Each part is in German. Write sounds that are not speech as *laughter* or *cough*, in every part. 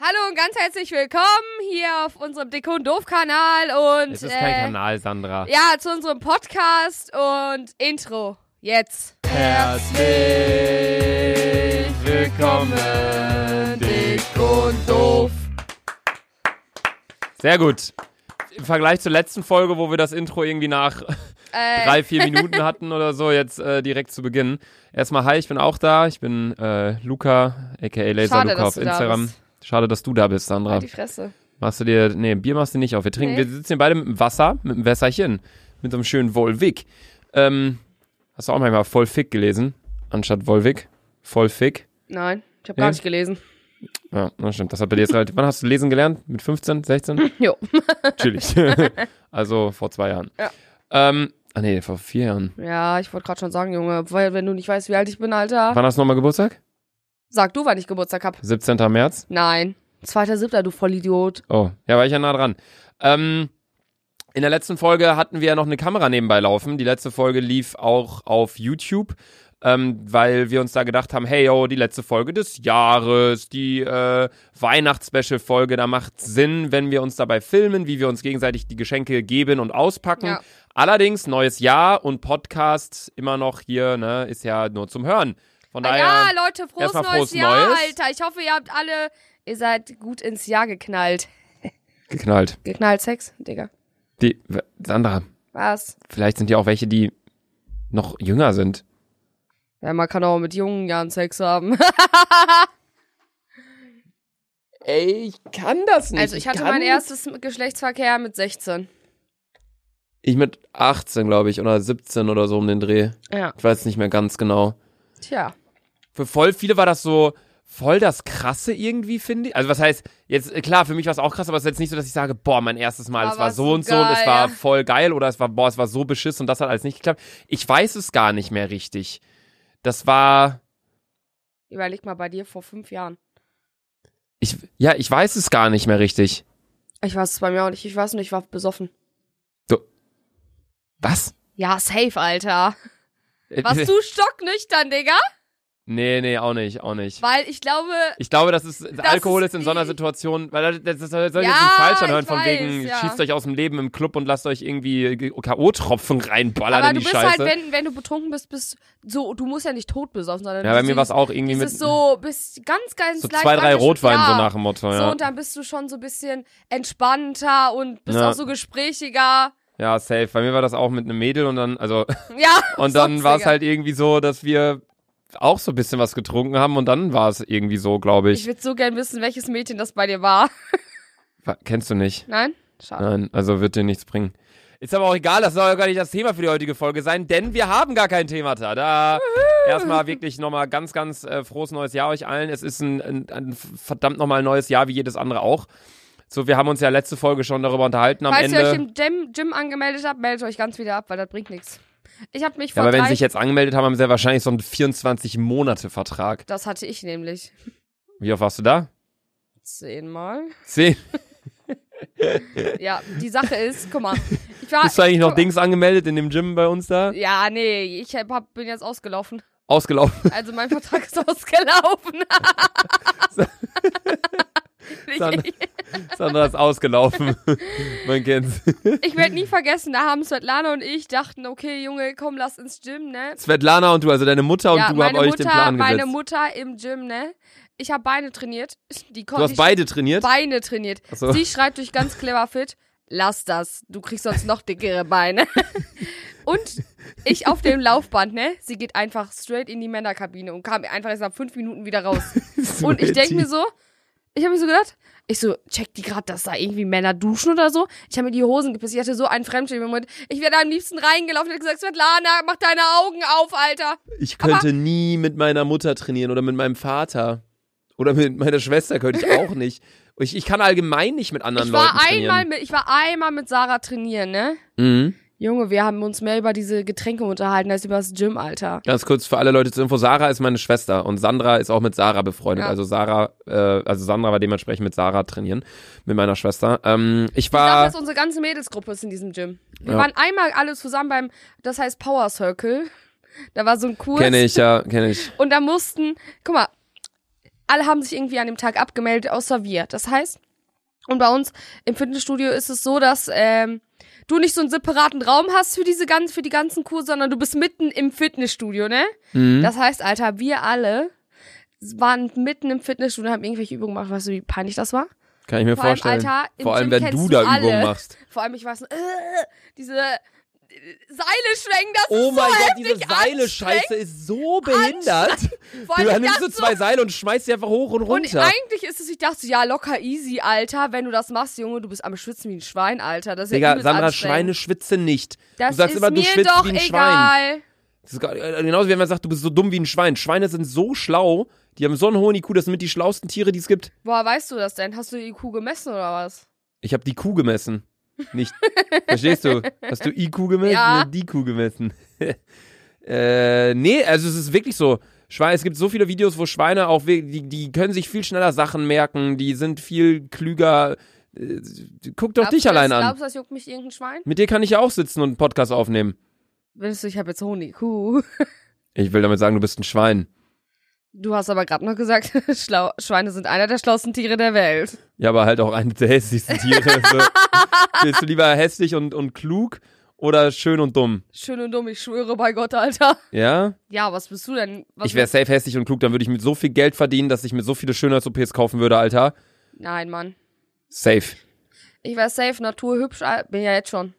Hallo und ganz herzlich willkommen hier auf unserem Dick und Doof Kanal und Es ist kein äh, Kanal, Sandra. ja zu unserem Podcast und Intro jetzt. Herzlich willkommen, dick und doof. Sehr gut. Im Vergleich zur letzten Folge, wo wir das Intro irgendwie nach *laughs* Äh, drei, vier *laughs* Minuten hatten oder so, jetzt äh, direkt zu Beginn. Erstmal hi, ich bin auch da. Ich bin äh, Luca, aka Laser Schade, Luca dass auf du da Instagram. Schade, dass du da bist, Sandra. halt die Fresse. Machst du dir, nee, Bier machst du nicht auf. Wir trinken, Nee. wir sitzen hier beide mit dem Wasser, mit dem Wässerchen, mit so einem schönen Volvic. Ähm, hast du auch manchmal voll fick gelesen, anstatt Volvic? Voll fick? Nein, ich habe Nee. gar nicht gelesen. Ja, das stimmt. Das hat bei dir jetzt relativ, wann hast du lesen gelernt? Mit 15, 16? *laughs* Jo. Chillig. *laughs* also vor zwei Jahren. Ja. Ähm, ah nee, vor vier Jahren. Ja, ich wollte gerade schon sagen, Junge, weil wenn du nicht weißt, wie alt ich bin, Alter. Wann hast du nochmal Geburtstag? Sag du, wann ich Geburtstag hab. 17. 17. März? Nein. Zweiter Siebter, du Vollidiot. Oh, ja, war ich ja nah dran. Ähm, in der letzten Folge hatten wir ja noch eine Kamera nebenbei laufen. Die letzte Folge lief auch auf YouTube, ähm, weil wir uns da gedacht haben, hey, yo, die letzte Folge des Jahres, die äh, Weihnachts-Special-Folge, da macht Sinn, wenn wir uns dabei filmen, wie wir uns gegenseitig die Geschenke geben und auspacken. Ja. Allerdings, neues Jahr und Podcast immer noch hier, ne, ist ja nur zum Hören. Von Ah daher, ja, Leute, frohes neues frohes Jahr, Neues. Alter. Ich hoffe, ihr habt alle, ihr seid gut ins Jahr geknallt. geknallt. Geknallt Sex, Digga. Die, Sandra, Was? vielleicht sind ja auch welche, die noch jünger sind. Ja, man kann auch mit jungen Jahren Sex haben. *laughs* Ey, ich kann das nicht. Also ich hatte kann mein erstes Geschlechtsverkehr mit 16. Ich mit 18, glaube ich, oder 17 oder so um den Dreh. Ja. Ich weiß nicht mehr ganz genau. Tja. Für voll viele war das so voll das Krasse irgendwie, finde ich. Also was heißt, jetzt, äh, klar, für mich war es auch krass, aber es ist jetzt nicht so, dass ich sage, boah, mein erstes Mal, Aber es war so so und so und es war voll geil oder es war, boah, es war so beschiss und das hat alles nicht geklappt. Ich weiß es gar nicht mehr richtig. Das war, Überleg mal bei dir vor fünf Jahren. ich, ja, ich weiß es gar nicht mehr richtig. Ich weiß es bei mir auch nicht. Ich weiß nur, ich war besoffen. Was? Ja, safe, Alter. Äh, Warst *laughs* du stocknüchtern, Digga? Nee, nee, auch nicht, auch nicht. Weil ich glaube, Ich glaube, das ist Alkohol ist in so einer Situation, weil das, das soll jetzt Ja, nicht falsch anhören, von weiß, wegen ja. schießt euch aus dem Leben im Club und lasst euch irgendwie K.O.-Tropfen reinballern aber in du die bist Scheiße. halt, wenn, wenn du betrunken bist, bist so, du musst ja nicht tot besoffen, sondern ja, bei mir war es auch irgendwie mit so, bist ganz, ganz so zwei, drei Rotwein ja, so nach dem Motto, So, ja. und dann bist du schon so ein bisschen entspannter und bist auch so gesprächiger. Ja, safe. Bei mir war das auch mit einem Mädel und dann, also, Ja. *laughs* und *laughs* dann war es halt irgendwie so, dass wir auch so ein bisschen was getrunken haben und dann war es irgendwie so, glaube Ich ich. würde so gern wissen, welches Mädchen das bei dir war. *laughs* Wa- Kennst du nicht? Nein? Schade. Nein, also wird dir nichts bringen. Ist aber auch egal, das soll ja gar nicht das Thema für die heutige Folge sein, denn wir haben gar kein Thema da. Da erstmal wirklich nochmal ganz, ganz äh, frohes neues Jahr euch allen. Es ist ein, ein, ein verdammt nochmal neues Jahr, wie jedes andere auch. So, wir haben uns ja letzte Folge schon darüber unterhalten am Falls ihr euch Ende. im Gym, Gym angemeldet habt, meldet euch ganz wieder ab, weil das bringt nichts. Ich habe mich Ja, vor aber wenn sie sich jetzt angemeldet haben, haben sie ja wahrscheinlich so einen 24-Monate-Vertrag. das hatte ich nämlich. Wie oft warst du da? Zehnmal. Zehn. *laughs* Ja, die Sache ist, guck mal. Ich war, Bist du eigentlich noch Dings angemeldet in dem Gym bei uns da? Ja, nee, ich hab, bin jetzt ausgelaufen. Ausgelaufen. Also mein Vertrag ist ausgelaufen. *laughs* *laughs* Sandra, *laughs* Sandra ist ausgelaufen. *laughs* Man kennt's. ich werde nie vergessen, da haben Svetlana und ich dachten, okay, Junge, komm, lass ins Gym, ne? Svetlana und du, also deine Mutter und ja, du habt meine euch Mutter, den Plan meine gesetzt. Mutter im Gym, ne? Ich habe Beine trainiert. Die Du hast beide trainiert? Beine trainiert. So. Sie schreibt durch ganz clever fit, lass das, du kriegst sonst noch dickere Beine. *laughs* und ich auf dem Laufband, ne? Sie geht einfach straight in die Männerkabine und kam einfach erst nach fünf Minuten wieder raus. und ich denke mir so, ich habe mir so gedacht, ich so, check die grad, dass da irgendwie Männer duschen oder so. Ich habe mir die Hosen gepisst. Ich hatte so einen Fremdschämen im Moment. Ich wäre da am liebsten reingelaufen und hätte gesagt, Svetlana, mach deine Augen auf, Alter. Ich könnte nie mit meiner Mutter trainieren oder mit meinem Vater. Oder mit meiner Schwester könnte ich auch *laughs* nicht. Ich, ich kann allgemein nicht mit anderen Ich war Leuten trainieren. einmal mit, ich war einmal mit Sarah trainieren, ne? Mhm. Junge, wir haben uns mehr über diese Getränke unterhalten als über das Gym, Alter. Ganz kurz für alle Leute zur Info, Sarah ist meine Schwester und Sandra ist auch mit Sarah befreundet. Ja. Also Sarah, äh, also Sandra war dementsprechend mit Sarah trainieren, mit meiner Schwester. Ähm, ich Ich glaube, war, dass unsere ganze Mädelsgruppe ist in diesem Gym. Wir Ja. waren einmal alle zusammen beim, das heißt Power Circle. Da war so ein Kurs. kenne ich, ja, kenne ich. *laughs* Und da mussten, guck mal, alle haben sich irgendwie an dem Tag abgemeldet, außer wir. Das heißt, und bei uns im Fitnessstudio ist es so, dass ähm, du nicht so einen separaten Raum hast für diese ganzen, für die ganzen Kurse, sondern du bist mitten im Fitnessstudio, ne? Mhm. Das heißt, Alter, wir alle waren mitten im Fitnessstudio und haben irgendwelche Übungen gemacht. Weißt du, wie peinlich das war? Kann ich mir Vor allem, vorstellen. Alter, im Vor allem, Gym wenn du da. Übungen machst. Vor allem, ich weiß äh, diese Seile schwenken, das Oh ist mein so Gott, heftig diese Seile-Scheiße ist so behindert. Du, nimmst dachte zwei Seile und schmeißt sie einfach hoch und Und runter. eigentlich ist es, ich dachte, ja, locker easy, Alter. Wenn du das machst, Junge, du bist am Schwitzen wie ein Schwein, Alter. Das ist ja Digga, übelst Sandra. Schweine schwitzen nicht. das du sagst ist immer, du schwitzt doch wie ein Schwein. egal. Das ist äh, genauso wie wenn man sagt, du bist so dumm wie ein Schwein. Schweine sind so schlau, die haben so einen hohen IQ, das sind mit die schlauesten Tiere, die es gibt. Woher weißt du das denn? Hast du die IQ gemessen oder was? Ich habe die Kuh gemessen. Nicht. Verstehst du? Hast du IQ gemessen? Ja. oder Die Kuh gemessen. *laughs* äh, nee, also es ist wirklich so. Schweine, es gibt so viele Videos, wo Schweine auch, die, die können sich viel schneller Sachen merken, die sind viel klüger. Äh, Guck doch Glaubst dich du, allein an. Glaubst du, das juckt mich irgendein Schwein? Mit dir kann ich ja auch sitzen und einen Podcast aufnehmen. Willst du, ich habe jetzt hohen IQ. Ich will damit sagen, du bist ein Schwein. Du hast aber gerade noch gesagt, *laughs* Schlau Schweine sind einer der schlauesten Tiere der Welt. Ja, aber halt auch eines der hässlichsten Tiere. so. *laughs* Bist du lieber hässlich und, und klug oder schön und dumm? Schön und dumm, ich schwöre bei Gott, Alter. Ja? Ja, was bist du denn? Was ich wäre safe hässlich und klug, dann würde ich mit so viel Geld verdienen, dass ich mir so viele Schönheits-OPs kaufen würde, Alter. Nein, Mann. Safe. Ich wäre safe, naturhübsch, bin ja jetzt schon.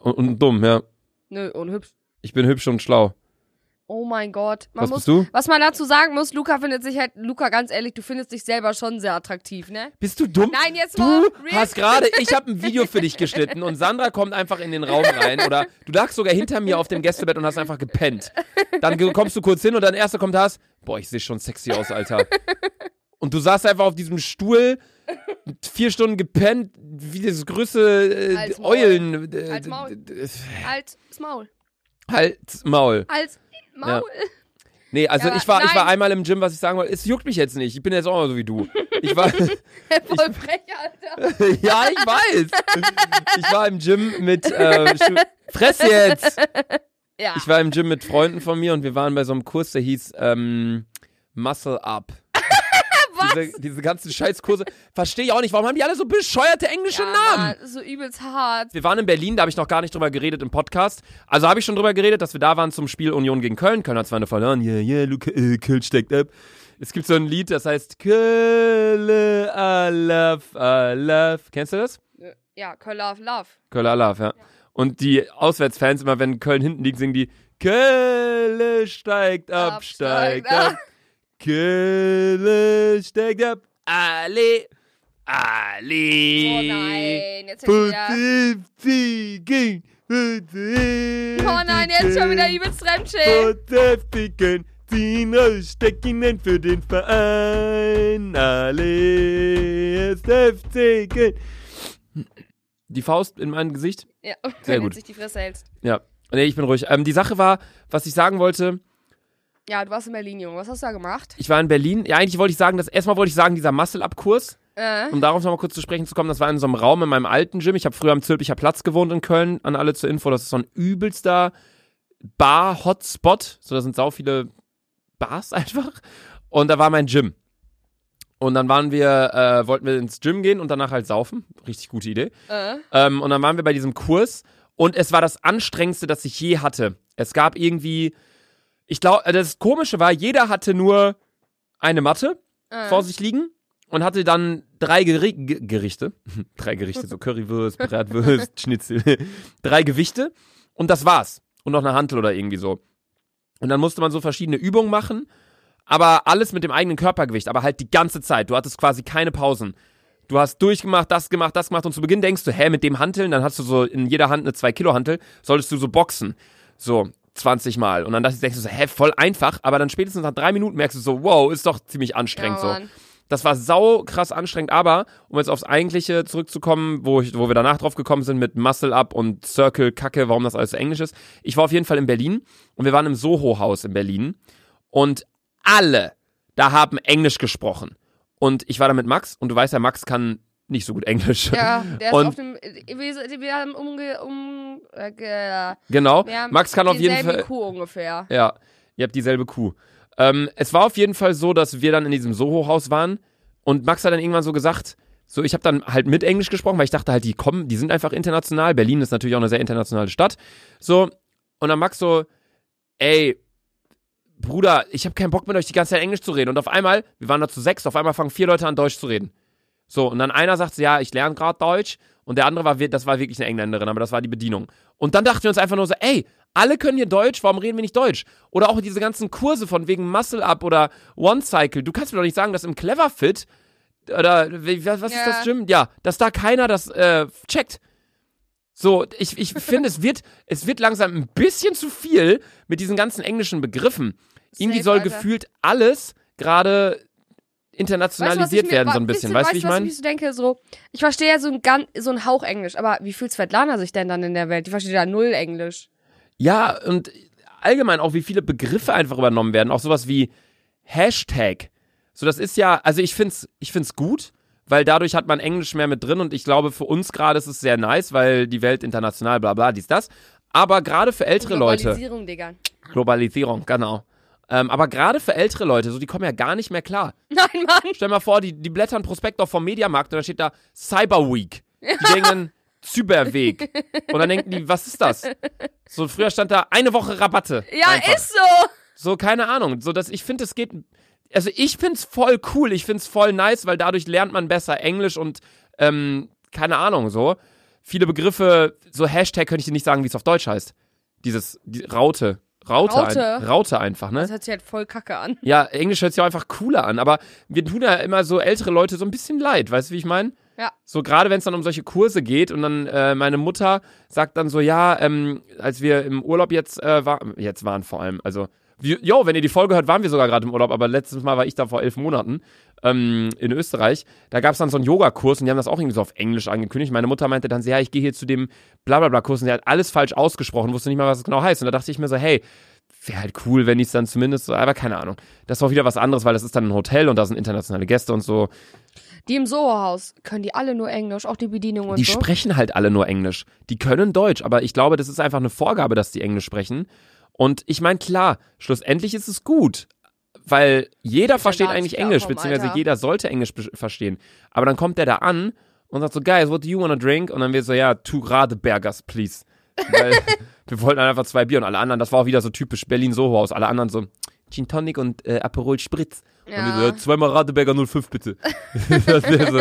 Und, und dumm, ja. Nö, unhübsch. Ich bin hübsch und schlau. Oh mein Gott. Man Was muss, bist du? Was man dazu sagen muss, Luca findet sich halt, Luca, ganz ehrlich, du findest dich selber schon sehr attraktiv, ne? Bist du dumm? Nein, jetzt. Du hast gerade, *laughs* ich habe ein Video für dich geschnitten und Sandra kommt einfach in den Raum rein oder du lagst sogar hinter mir auf dem Gästebett und hast einfach gepennt. Dann kommst du kurz hin und dein erster kommt hast, boah, ich sehe schon sexy aus, Alter. Und du saßt einfach auf diesem Stuhl, vier Stunden gepennt, wie das größte äh, Maul. Eulen. Äh, Halt's Maul. d- d- Halt's Maul. Halt's Maul. Maul. Nee, also Ja, ich war, ich war einmal im Gym, was ich sagen wollte, es juckt mich jetzt nicht. Ich bin jetzt auch mal so wie du. Ich war, *laughs* *laughs* Voll frech, Alter. *laughs* ja, ich weiß. Ich war im Gym mit, äh, fress jetzt. Ja. Ich war im Gym mit Freunden von mir und wir waren bei so einem Kurs, der hieß ähm, Muscle Up. Diese, diese ganzen Scheißkurse. Verstehe ich auch nicht. Warum haben die alle so bescheuerte englische ja, Namen? Mann, so übelst hart. Wir waren in Berlin, da habe ich noch gar nicht drüber geredet im Podcast. Also habe ich schon drüber geredet, dass wir da waren zum Spiel Union gegen Köln. Köln hat zwar eine verloren. Yeah, yeah, Luca, äh, Köln steckt ab. Es gibt so ein Lied, das heißt Köln, I love, I love. Kennst du das? Ja, Curl Love Love. Köln, love, ja. Und die Auswärtsfans, immer wenn Köln hinten liegt, singen die Köln steigt ab, Ab, steigt steigt ab. Köln steigt ab. Ale, Ale. Oh nein, jetzt schon wieder. 50 gegen 50. Oh nein, jetzt schon wieder übelst Fremdschämen. Fortifiken, ziehen Steckingen für den Verein. Alle ist heftigen. Die Faust in mein Gesicht? Ja, *laughs* Sehr wenn gut. du sich die Fresse hältst. Ja. Nee, ich bin ruhig. Ähm, die Sache war, was ich sagen wollte, Ja, du warst in Berlin, Junge. Was hast du da gemacht? ich war in Berlin. Ja, eigentlich wollte ich sagen, dass erstmal wollte ich sagen, dieser Muscle-Up-Kurs, Äh, um darauf nochmal kurz zu sprechen zu kommen, das war in so einem Raum in meinem alten Gym. Ich habe früher am Zülpicher Platz gewohnt in Köln, an alle zur Info. Das ist so ein übelster Bar-Hotspot. So, da sind sau viele Bars *laughs* einfach. Und da war mein Gym. Und dann waren wir, äh, wollten wir ins Gym gehen und danach halt saufen. Richtig gute Idee. äh. Ähm, und dann waren wir bei diesem Kurs und es war das anstrengendste, das ich je hatte. Es gab irgendwie, ich glaube, das Komische war, jeder hatte nur eine Matte äh. vor sich liegen und hatte dann drei Geri Ge Gerichte. *laughs* drei Gerichte, so Currywurst, *laughs* Bratwurst, Schnitzel. *laughs* drei Gewichte und das war's. Und noch eine Hantel oder irgendwie so. Und dann musste man so verschiedene Übungen machen, aber alles mit dem eigenen Körpergewicht, aber halt die ganze Zeit. Du hattest quasi keine Pausen. Du hast durchgemacht, das gemacht, das gemacht und zu Beginn denkst du, hä, mit dem Hanteln, dann hast du so in jeder Hand eine 2 Kilo Hantel, solltest du so boxen. So, 20 Mal. Und dann denkst du so, hä, voll einfach, aber dann spätestens nach drei Minuten merkst du so, wow, ist doch ziemlich anstrengend ja, so. Das war sau krass anstrengend, aber um jetzt aufs Eigentliche zurückzukommen, wo, ich, wo wir danach drauf gekommen sind mit Muscle Up und Circle Kacke, warum das alles so englisch ist. Ich war auf jeden Fall in Berlin und wir waren im Soho-Haus in Berlin und alle da haben Englisch gesprochen. Und ich war da mit Max und du weißt ja, Max kann nicht so gut Englisch. Ja, der ist Und- auf dem. Wir, wir haben umge. Um, äh, ge- Genau. Max kann auf jeden Fall. IQ ungefähr. Ja, ihr habt dieselbe Kuh. Ähm, es war auf jeden Fall so, dass wir dann in diesem Soho-Haus waren und Max hat dann irgendwann so gesagt, so ich habe dann halt mit Englisch gesprochen, weil ich dachte halt, die kommen, die sind einfach international. Berlin ist natürlich auch eine sehr internationale Stadt. So und dann Max so, ey, Bruder, ich habe keinen Bock mit euch die ganze Zeit Englisch zu reden. Und auf einmal, wir waren da zu sechs, auf einmal fangen vier Leute an Deutsch zu reden. So, und dann einer sagt ja, ich lerne gerade Deutsch. Und der andere war, das war wirklich eine Engländerin, aber das war die Bedienung. Und dann dachten wir uns einfach nur so, ey, alle können hier Deutsch, warum reden wir nicht Deutsch? Oder auch diese ganzen Kurse von wegen Muscle Up oder One Cycle. Du kannst mir doch nicht sagen, dass im Clever Fit oder was, ist das Gym? Ja, dass da keiner das äh, checkt. So, ich, ich *laughs* finde, es wird, es wird langsam ein bisschen zu viel mit diesen ganzen englischen Begriffen. Irgendwie Safe, soll Alter. gefühlt alles gerade Weißt internationalisiert mir- werden, so ein bisschen. Weißt Weißt du, wie ich meine? ich so denke? So, ich verstehe ja so ein, ganz, so ein Hauch Englisch, aber wie fühlt Svetlana sich denn dann in der Welt? Die versteht ja null Englisch. Ja, und allgemein auch, wie viele Begriffe einfach übernommen werden. Auch sowas wie Hashtag. So, das ist ja, also ich find's, ich find's gut, weil dadurch hat man Englisch mehr mit drin und ich glaube, für uns gerade ist es sehr nice, weil die Welt international, bla bla, dies, das. Aber gerade für ältere Leute. Globalisierung, Digga. Globalisierung, genau. Ähm, aber gerade für ältere Leute, so die kommen ja gar nicht mehr klar. *laughs* Nein, Mann. Stell mal vor, die, die blättern Prospekt auf vom Mediamarkt und da steht da Cyber Week. Die denken *laughs* Zyberweg. Und dann denken die, was ist das? So früher stand da eine Woche Rabatte. Ja, Einfach. ist so. So, keine Ahnung. So, dass ich finde, es geht. Also ich find's voll cool, ich find's voll nice, weil dadurch lernt man besser Englisch und ähm, keine Ahnung, so. Viele Begriffe, so Hashtag könnte ich dir nicht sagen, wie es auf Deutsch heißt. Dieses die Raute. Raute, Raute. Ein, Raute einfach, ne? Das hört sich halt voll kacke an. Ja, Englisch hört sich auch einfach cooler an, aber wir tun ja immer so ältere Leute so ein bisschen leid, weißt du, wie ich meine? Ja. So gerade wenn es dann um solche Kurse geht und dann äh, meine Mutter sagt dann so, ja, ähm, als wir im Urlaub jetzt äh, waren, jetzt waren vor allem, also, yo, wenn ihr die Folge hört, waren wir sogar gerade im Urlaub, aber letztes Mal war ich da vor elf Monaten ähm, in Österreich. Da gab es dann so einen Yogakurs und die haben das auch irgendwie so auf Englisch angekündigt. Meine Mutter meinte dann ja, ich gehe hier zu dem Blablabla-Kurs und der hat alles falsch ausgesprochen, wusste nicht mal, was es genau heißt. Und da dachte ich mir so, hey, wäre halt cool, wenn ich es dann zumindest so, aber keine Ahnung. Das auch wieder was anderes, weil das ist dann ein Hotel und da sind internationale Gäste und so. Die im Soho-Haus können die alle nur Englisch, auch die Bedienung und Die so. sprechen halt alle nur Englisch. Die können Deutsch, aber ich glaube, das ist einfach eine Vorgabe, dass die Englisch sprechen. Und ich meine, klar, schlussendlich ist es gut, weil jeder versteht eigentlich Englisch, beziehungsweise Alter. jeder sollte Englisch verstehen. Aber dann kommt der da an und sagt so, guys, what do you wanna drink? Und dann wird so, ja, two Radebergers, please. Weil *laughs* wir wollten einfach zwei Bier und alle anderen, das war auch wieder so typisch Berlin-Soho-Haus, alle anderen so, Gin Tonic und äh, Aperol Spritz. Und wir so, Ja. ja, zweimal Radeberger 05 bitte. *laughs* das so,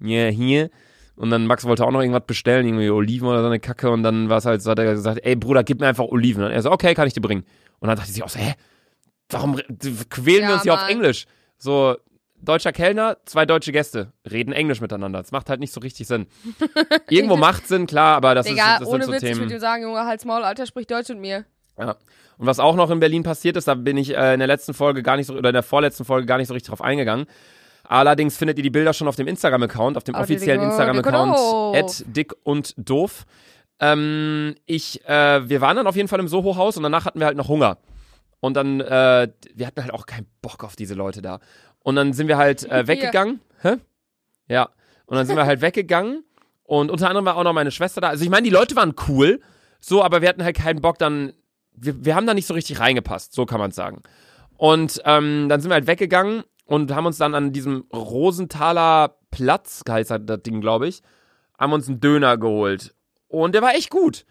*laughs* ja, hier. Und dann Max wollte auch noch irgendwas bestellen, irgendwie Oliven oder so eine Kacke. Und dann war es halt so, hat er gesagt, ey Bruder, gib mir einfach Oliven. Und er so, okay, kann ich dir bringen. Und dann dachte ich auch so, hä? Warum quälen wir Ja, uns hier auf. Englisch? So, deutscher Kellner, zwei deutsche Gäste, reden Englisch miteinander. Das macht halt nicht so richtig Sinn. *laughs* Irgendwo macht Sinn, klar, aber das, Digga, ist, das ohne sind so Witz, ich Themen. würde ihm sagen, Junge, halt's Maul, Alter, sprich Deutsch mit mir. Ja. Und was auch noch in Berlin passiert ist, da bin ich äh, in der letzten Folge gar nicht so, oder in der vorletzten Folge gar nicht so richtig drauf eingegangen. Allerdings findet ihr die Bilder schon auf dem Instagram-Account, auf dem Ah, offiziellen Instagram-Account, at dick und doof. Ähm, ich, äh, wir waren dann auf jeden Fall im Soho-Haus und danach hatten wir halt noch Hunger. Und dann, äh, wir hatten halt auch keinen Bock auf diese Leute da. Und dann sind wir halt äh, *laughs* weggegangen. Hä? Ja. Und dann sind wir halt weggegangen. Und unter anderem war auch noch meine Schwester da. Also ich meine, die Leute waren cool, so, aber wir hatten halt keinen Bock dann. Wir, wir haben da nicht so richtig reingepasst, so kann man sagen. Und ähm, dann sind wir halt weggegangen und haben uns dann an diesem Rosenthaler Platz, heißt das Ding, glaube ich, haben uns einen Döner geholt. Und der war echt gut.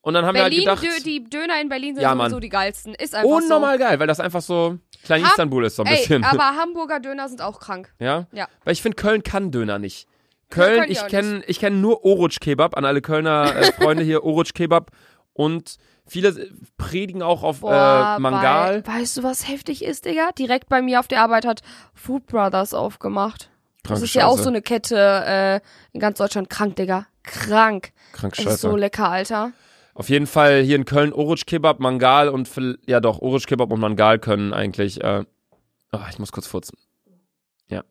Und dann haben Berlin, wir halt gedacht, die Döner in Berlin sind Ja, sowieso die geilsten. Ist einfach unnormal geil, weil das einfach so klein Ham- Istanbul ist so ein so. Ey, bisschen. aber Hamburger Döner sind auch krank. Ja? Ja. Weil ich finde, Köln kann Döner nicht. Köln, ich kenne ich kenn nur Oruç Kebab, an alle Kölner äh, Freunde hier, *laughs* Oruç Kebab. Und viele äh, predigen auch auf Boah, äh, Mangal. Weil, weißt du, was heftig ist, Digga? Direkt bei mir auf der Arbeit hat Food Brothers aufgemacht. Das Kranke ist ja auch so eine Kette äh, in ganz Deutschland. Krank, Digga. Krank. Krank Es Scheiße. ist so lecker, Alter. Auf jeden Fall hier in Köln Oruç Kebab, Mangal und ja doch, Oruç Kebab und Mangal können eigentlich. Äh, oh, ich muss kurz furzen. Ja.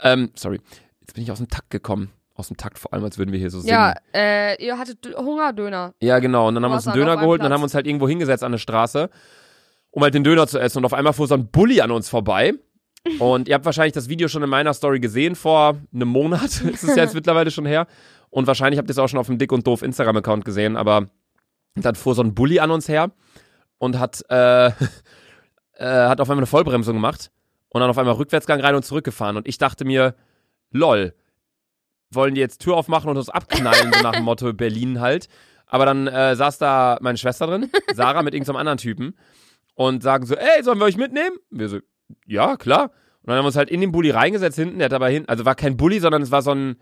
Ähm, sorry. Jetzt bin ich aus dem Takt gekommen. Aus dem Takt vor allem, als würden wir hier so singen. Ja, äh, ihr hattet Hungerdöner. Ja, genau. Und dann haben wir uns einen Döner geholt und dann haben wir uns halt irgendwo hingesetzt an der Straße, um halt den Döner zu essen. Und auf einmal fuhr so ein Bulli an uns vorbei. *laughs* Und ihr habt wahrscheinlich das Video schon in meiner Story gesehen vor einem Monat. *laughs* ist es ja jetzt *laughs* mittlerweile schon her. Und wahrscheinlich habt ihr es auch schon auf dem Dick und Doof Instagram-Account gesehen. Aber dann fuhr so ein Bulli an uns her und hat, äh, äh, hat auf einmal eine Vollbremsung gemacht und dann auf einmal Rückwärtsgang rein und zurückgefahren. Und ich dachte mir, lol, wollen die jetzt Tür aufmachen und uns abknallen, so nach dem Motto *laughs* Berlin halt. Aber dann äh, saß da meine Schwester drin, Sarah mit irgendeinem anderen Typen und sagen so, ey, sollen wir euch mitnehmen? Wir so, ja, klar. Und dann haben wir uns halt in den Bulli reingesetzt hinten, der hat dabei hinten, also war kein Bulli, sondern es war so ein,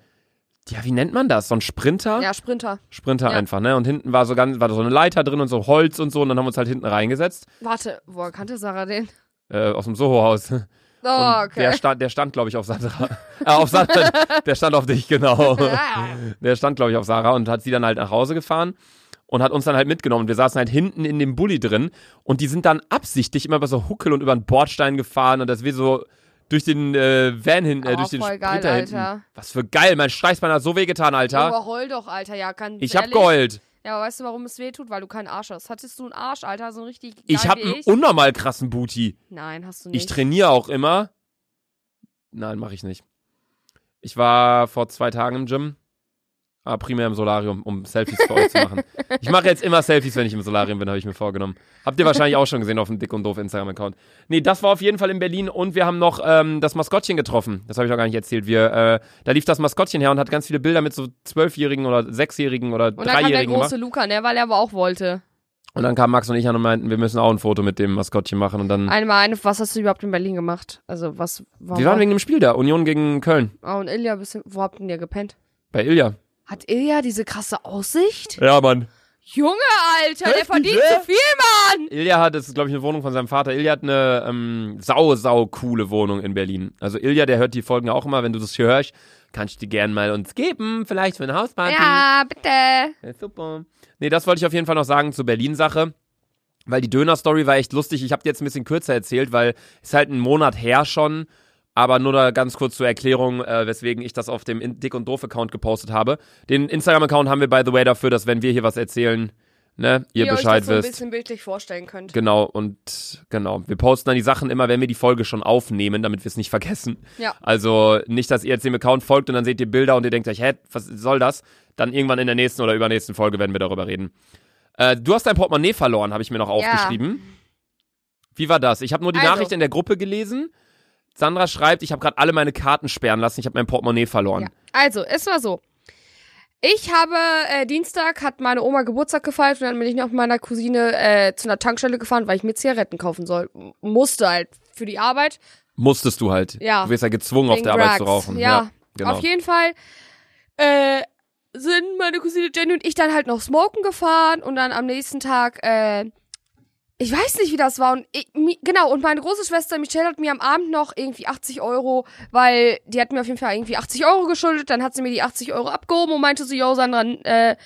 ja, wie nennt man das? So ein Sprinter? Ja, Sprinter. Sprinter Ja. einfach, ne? Und hinten war so ganz, war so eine Leiter drin und so Holz und so und dann haben wir uns halt hinten reingesetzt, Warte, woher kannte Sarah den? äh, aus dem Soho-Haus. Oh, okay. der stand, der stand, glaube ich, auf Sandra. äh, *laughs* auf Sandra, der stand auf dich, genau. *laughs* Der stand, glaube ich, auf Sarah und hat sie dann halt nach Hause gefahren und hat uns dann halt mitgenommen. Wir saßen halt hinten in dem Bulli drin und die sind dann absichtlich immer über so Huckel und über einen Bordstein gefahren und dass wir so durch den äh, Van hinten, äh, Oh, durch den voll geil, hinten. Alter. Was für geil, mein Steißbein hat so wehgetan, Alter. Junge, heul doch, Alter. Ja, kann ich hab ehrlich. geheult. Ja, aber weißt du, warum es weh tut? Weil du keinen Arsch hast. Hattest du einen Arsch, Alter? So ein richtig geil Ich hab wie einen ich? unnormal krassen Booty. Nein, hast du Ich nicht. trainiere auch immer. Nein, mache ich nicht. Ich war vor zwei Tagen im Gym. Aber primär im Solarium, um Selfies für euch zu machen. *laughs* Ich mache jetzt immer Selfies, wenn ich im Solarium bin, habe ich mir vorgenommen. Habt ihr wahrscheinlich auch schon gesehen auf dem Dick und Doof Instagram-Account. Nee, das war auf jeden Fall in Berlin und wir haben noch ähm, das Maskottchen getroffen. Das habe ich auch gar nicht erzählt. Wir, äh, da lief das Maskottchen her und hat ganz viele Bilder mit so Zwölfjährigen oder Sechsjährigen oder und dann kam der Dreijährigen gemacht. große Luca, ne? Weil er aber auch wollte. Und dann kamen Max und ich an und meinten, wir müssen auch ein Foto mit dem Maskottchen machen. Und dann. Einmal eine, was hast du überhaupt in Berlin gemacht? Also, was war Wir waren wegen dem Spiel da, Union gegen Köln. Ah, und Ilja, du, wo habt ihr gepennt? Bei Ilja. Hat Ilja diese krasse Aussicht? Ja, Mann. Junge, Alter, der Heftig, verdient zu viel, Mann! Ilja hat, das ist glaube ich eine Wohnung von seinem Vater. Ilja hat eine ähm, sau, sau coole Wohnung in Berlin. Also Ilja, der hört die Folgen auch immer. Wenn du das hier hörst, kannst du die gern mal uns geben. Vielleicht für eine Hausparty. Ja, bitte. Ja, super. Nee, das wollte ich auf jeden Fall noch sagen zur Berlin-Sache. Weil die Döner-Story war echt lustig. Ich habe die jetzt ein bisschen kürzer erzählt, weil es halt ein Monat her schon. Aber nur da ganz kurz zur Erklärung, äh, weswegen ich das auf dem Dick und Doof-Account gepostet habe. Den Instagram-Account haben wir, by the way, dafür, dass wenn wir hier was erzählen, ne, ihr Wie Bescheid euch das so ein wisst. bisschen bildlich vorstellen könnt. Genau, und genau. Wir posten dann die Sachen immer, wenn wir die Folge schon aufnehmen, damit wir es nicht vergessen. Ja. Also nicht, dass ihr jetzt dem Account folgt und dann seht ihr Bilder und ihr denkt euch, hä, was soll das? Dann irgendwann in der nächsten oder übernächsten Folge werden wir darüber reden. Äh, du hast dein Portemonnaie verloren, habe ich mir noch aufgeschrieben. Wie war das? Ich habe nur die Also. Nachricht in der Gruppe gelesen. Sandra schreibt, ich habe gerade alle meine Karten sperren lassen, ich habe mein Portemonnaie verloren. Ja. Also, es war so. Ich habe äh, Dienstag hat meine Oma Geburtstag gefeiert und dann bin ich noch mit meiner Cousine äh, zu einer Tankstelle gefahren, weil ich mir Zigaretten kaufen soll. M- Musste halt für die Arbeit. Musstest du halt. Ja. Du wirst ja gezwungen, auf wegen der Arbeit zu Drugs. rauchen. Ja, genau. Auf jeden Fall äh, sind meine Cousine Jenny und ich dann halt noch smoken gefahren und dann am nächsten Tag, äh, ich weiß nicht, wie das war. Und ich, genau, und meine große Schwester Michelle hat mir am Abend noch irgendwie 80 Euro, weil die hat mir auf jeden Fall irgendwie 80 Euro geschuldet. Dann hat sie mir die 80 Euro abgehoben und meinte so, yo, Sandra, äh,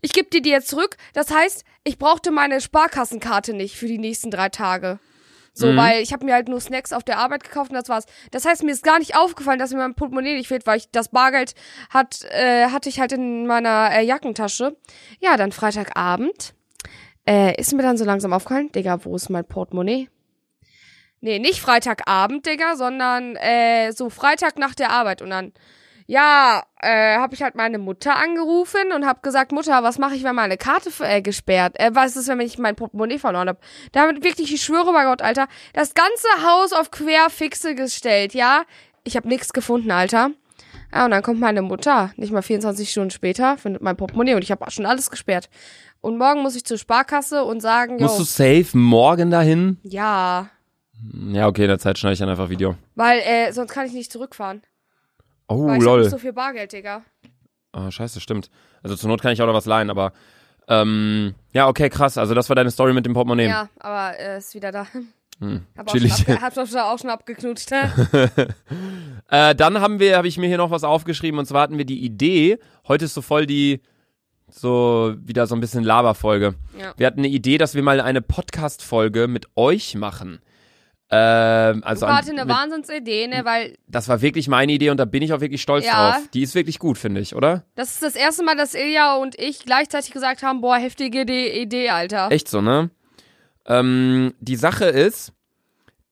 ich gebe dir die jetzt zurück. Das heißt, ich brauchte meine Sparkassenkarte nicht für die nächsten drei Tage. So, Mhm. weil ich habe mir halt nur Snacks auf der Arbeit gekauft und das war's. Das heißt, mir ist gar nicht aufgefallen, dass mir mein Portemonnaie nicht fehlt, weil ich das Bargeld hat, äh, hatte ich halt in meiner äh, Jackentasche. Ja, dann Freitagabend äh, ist mir dann so langsam aufgefallen, Digga, wo ist mein Portemonnaie? Nee, nicht Freitagabend, Digga, sondern äh, so Freitag nach der Arbeit und dann ja, äh, habe ich halt meine Mutter angerufen und habe gesagt, Mutter, was mache ich, wenn meine Karte äh, gesperrt? Äh, was ist, wenn ich mein Portemonnaie verloren habe? Damit wirklich, ich schwöre bei Gott, Alter, das ganze Haus auf Querfixe gestellt, ja? Ich habe nichts gefunden, Alter. Ja, und dann kommt meine Mutter, nicht mal 24 Stunden später, findet mein Portemonnaie und ich habe schon alles gesperrt. Und morgen muss ich zur Sparkasse und sagen, Musst du safe morgen dahin? ja, Ja, okay, in der Zeit schneide ich dann einfach Video. weil äh, sonst kann ich nicht zurückfahren. Oh, weil ich hab lol. nicht so viel Bargeld, Digga. Ah, scheiße, stimmt. Also zur Not kann ich auch noch was leihen, aber ähm, ja, okay, krass. Also das war deine Story mit dem Portemonnaie. Ja, aber äh, ist wieder da. Hm, *laughs* Hab auch, schon chillig. abge *laughs* hab auch schon- auch schon abgeknutscht. hä? *laughs* äh, dann haben wir, habe ich mir hier noch was aufgeschrieben und zwar hatten wir die Idee. Heute ist so voll die so wieder so ein bisschen Laberfolge. Ja. Wir hatten eine Idee, dass wir mal eine Podcast-Folge mit euch machen. Ähm, also an- hatte eine mit, Wahnsinnsidee, ne, weil das war wirklich meine Idee und da bin ich auch wirklich stolz Ja. drauf. Die ist wirklich gut, finde ich, oder? das ist das erste Mal, dass Ilja und ich gleichzeitig gesagt haben, boah, heftige Idee, Alter. Echt so, ne? Ähm, die Sache ist,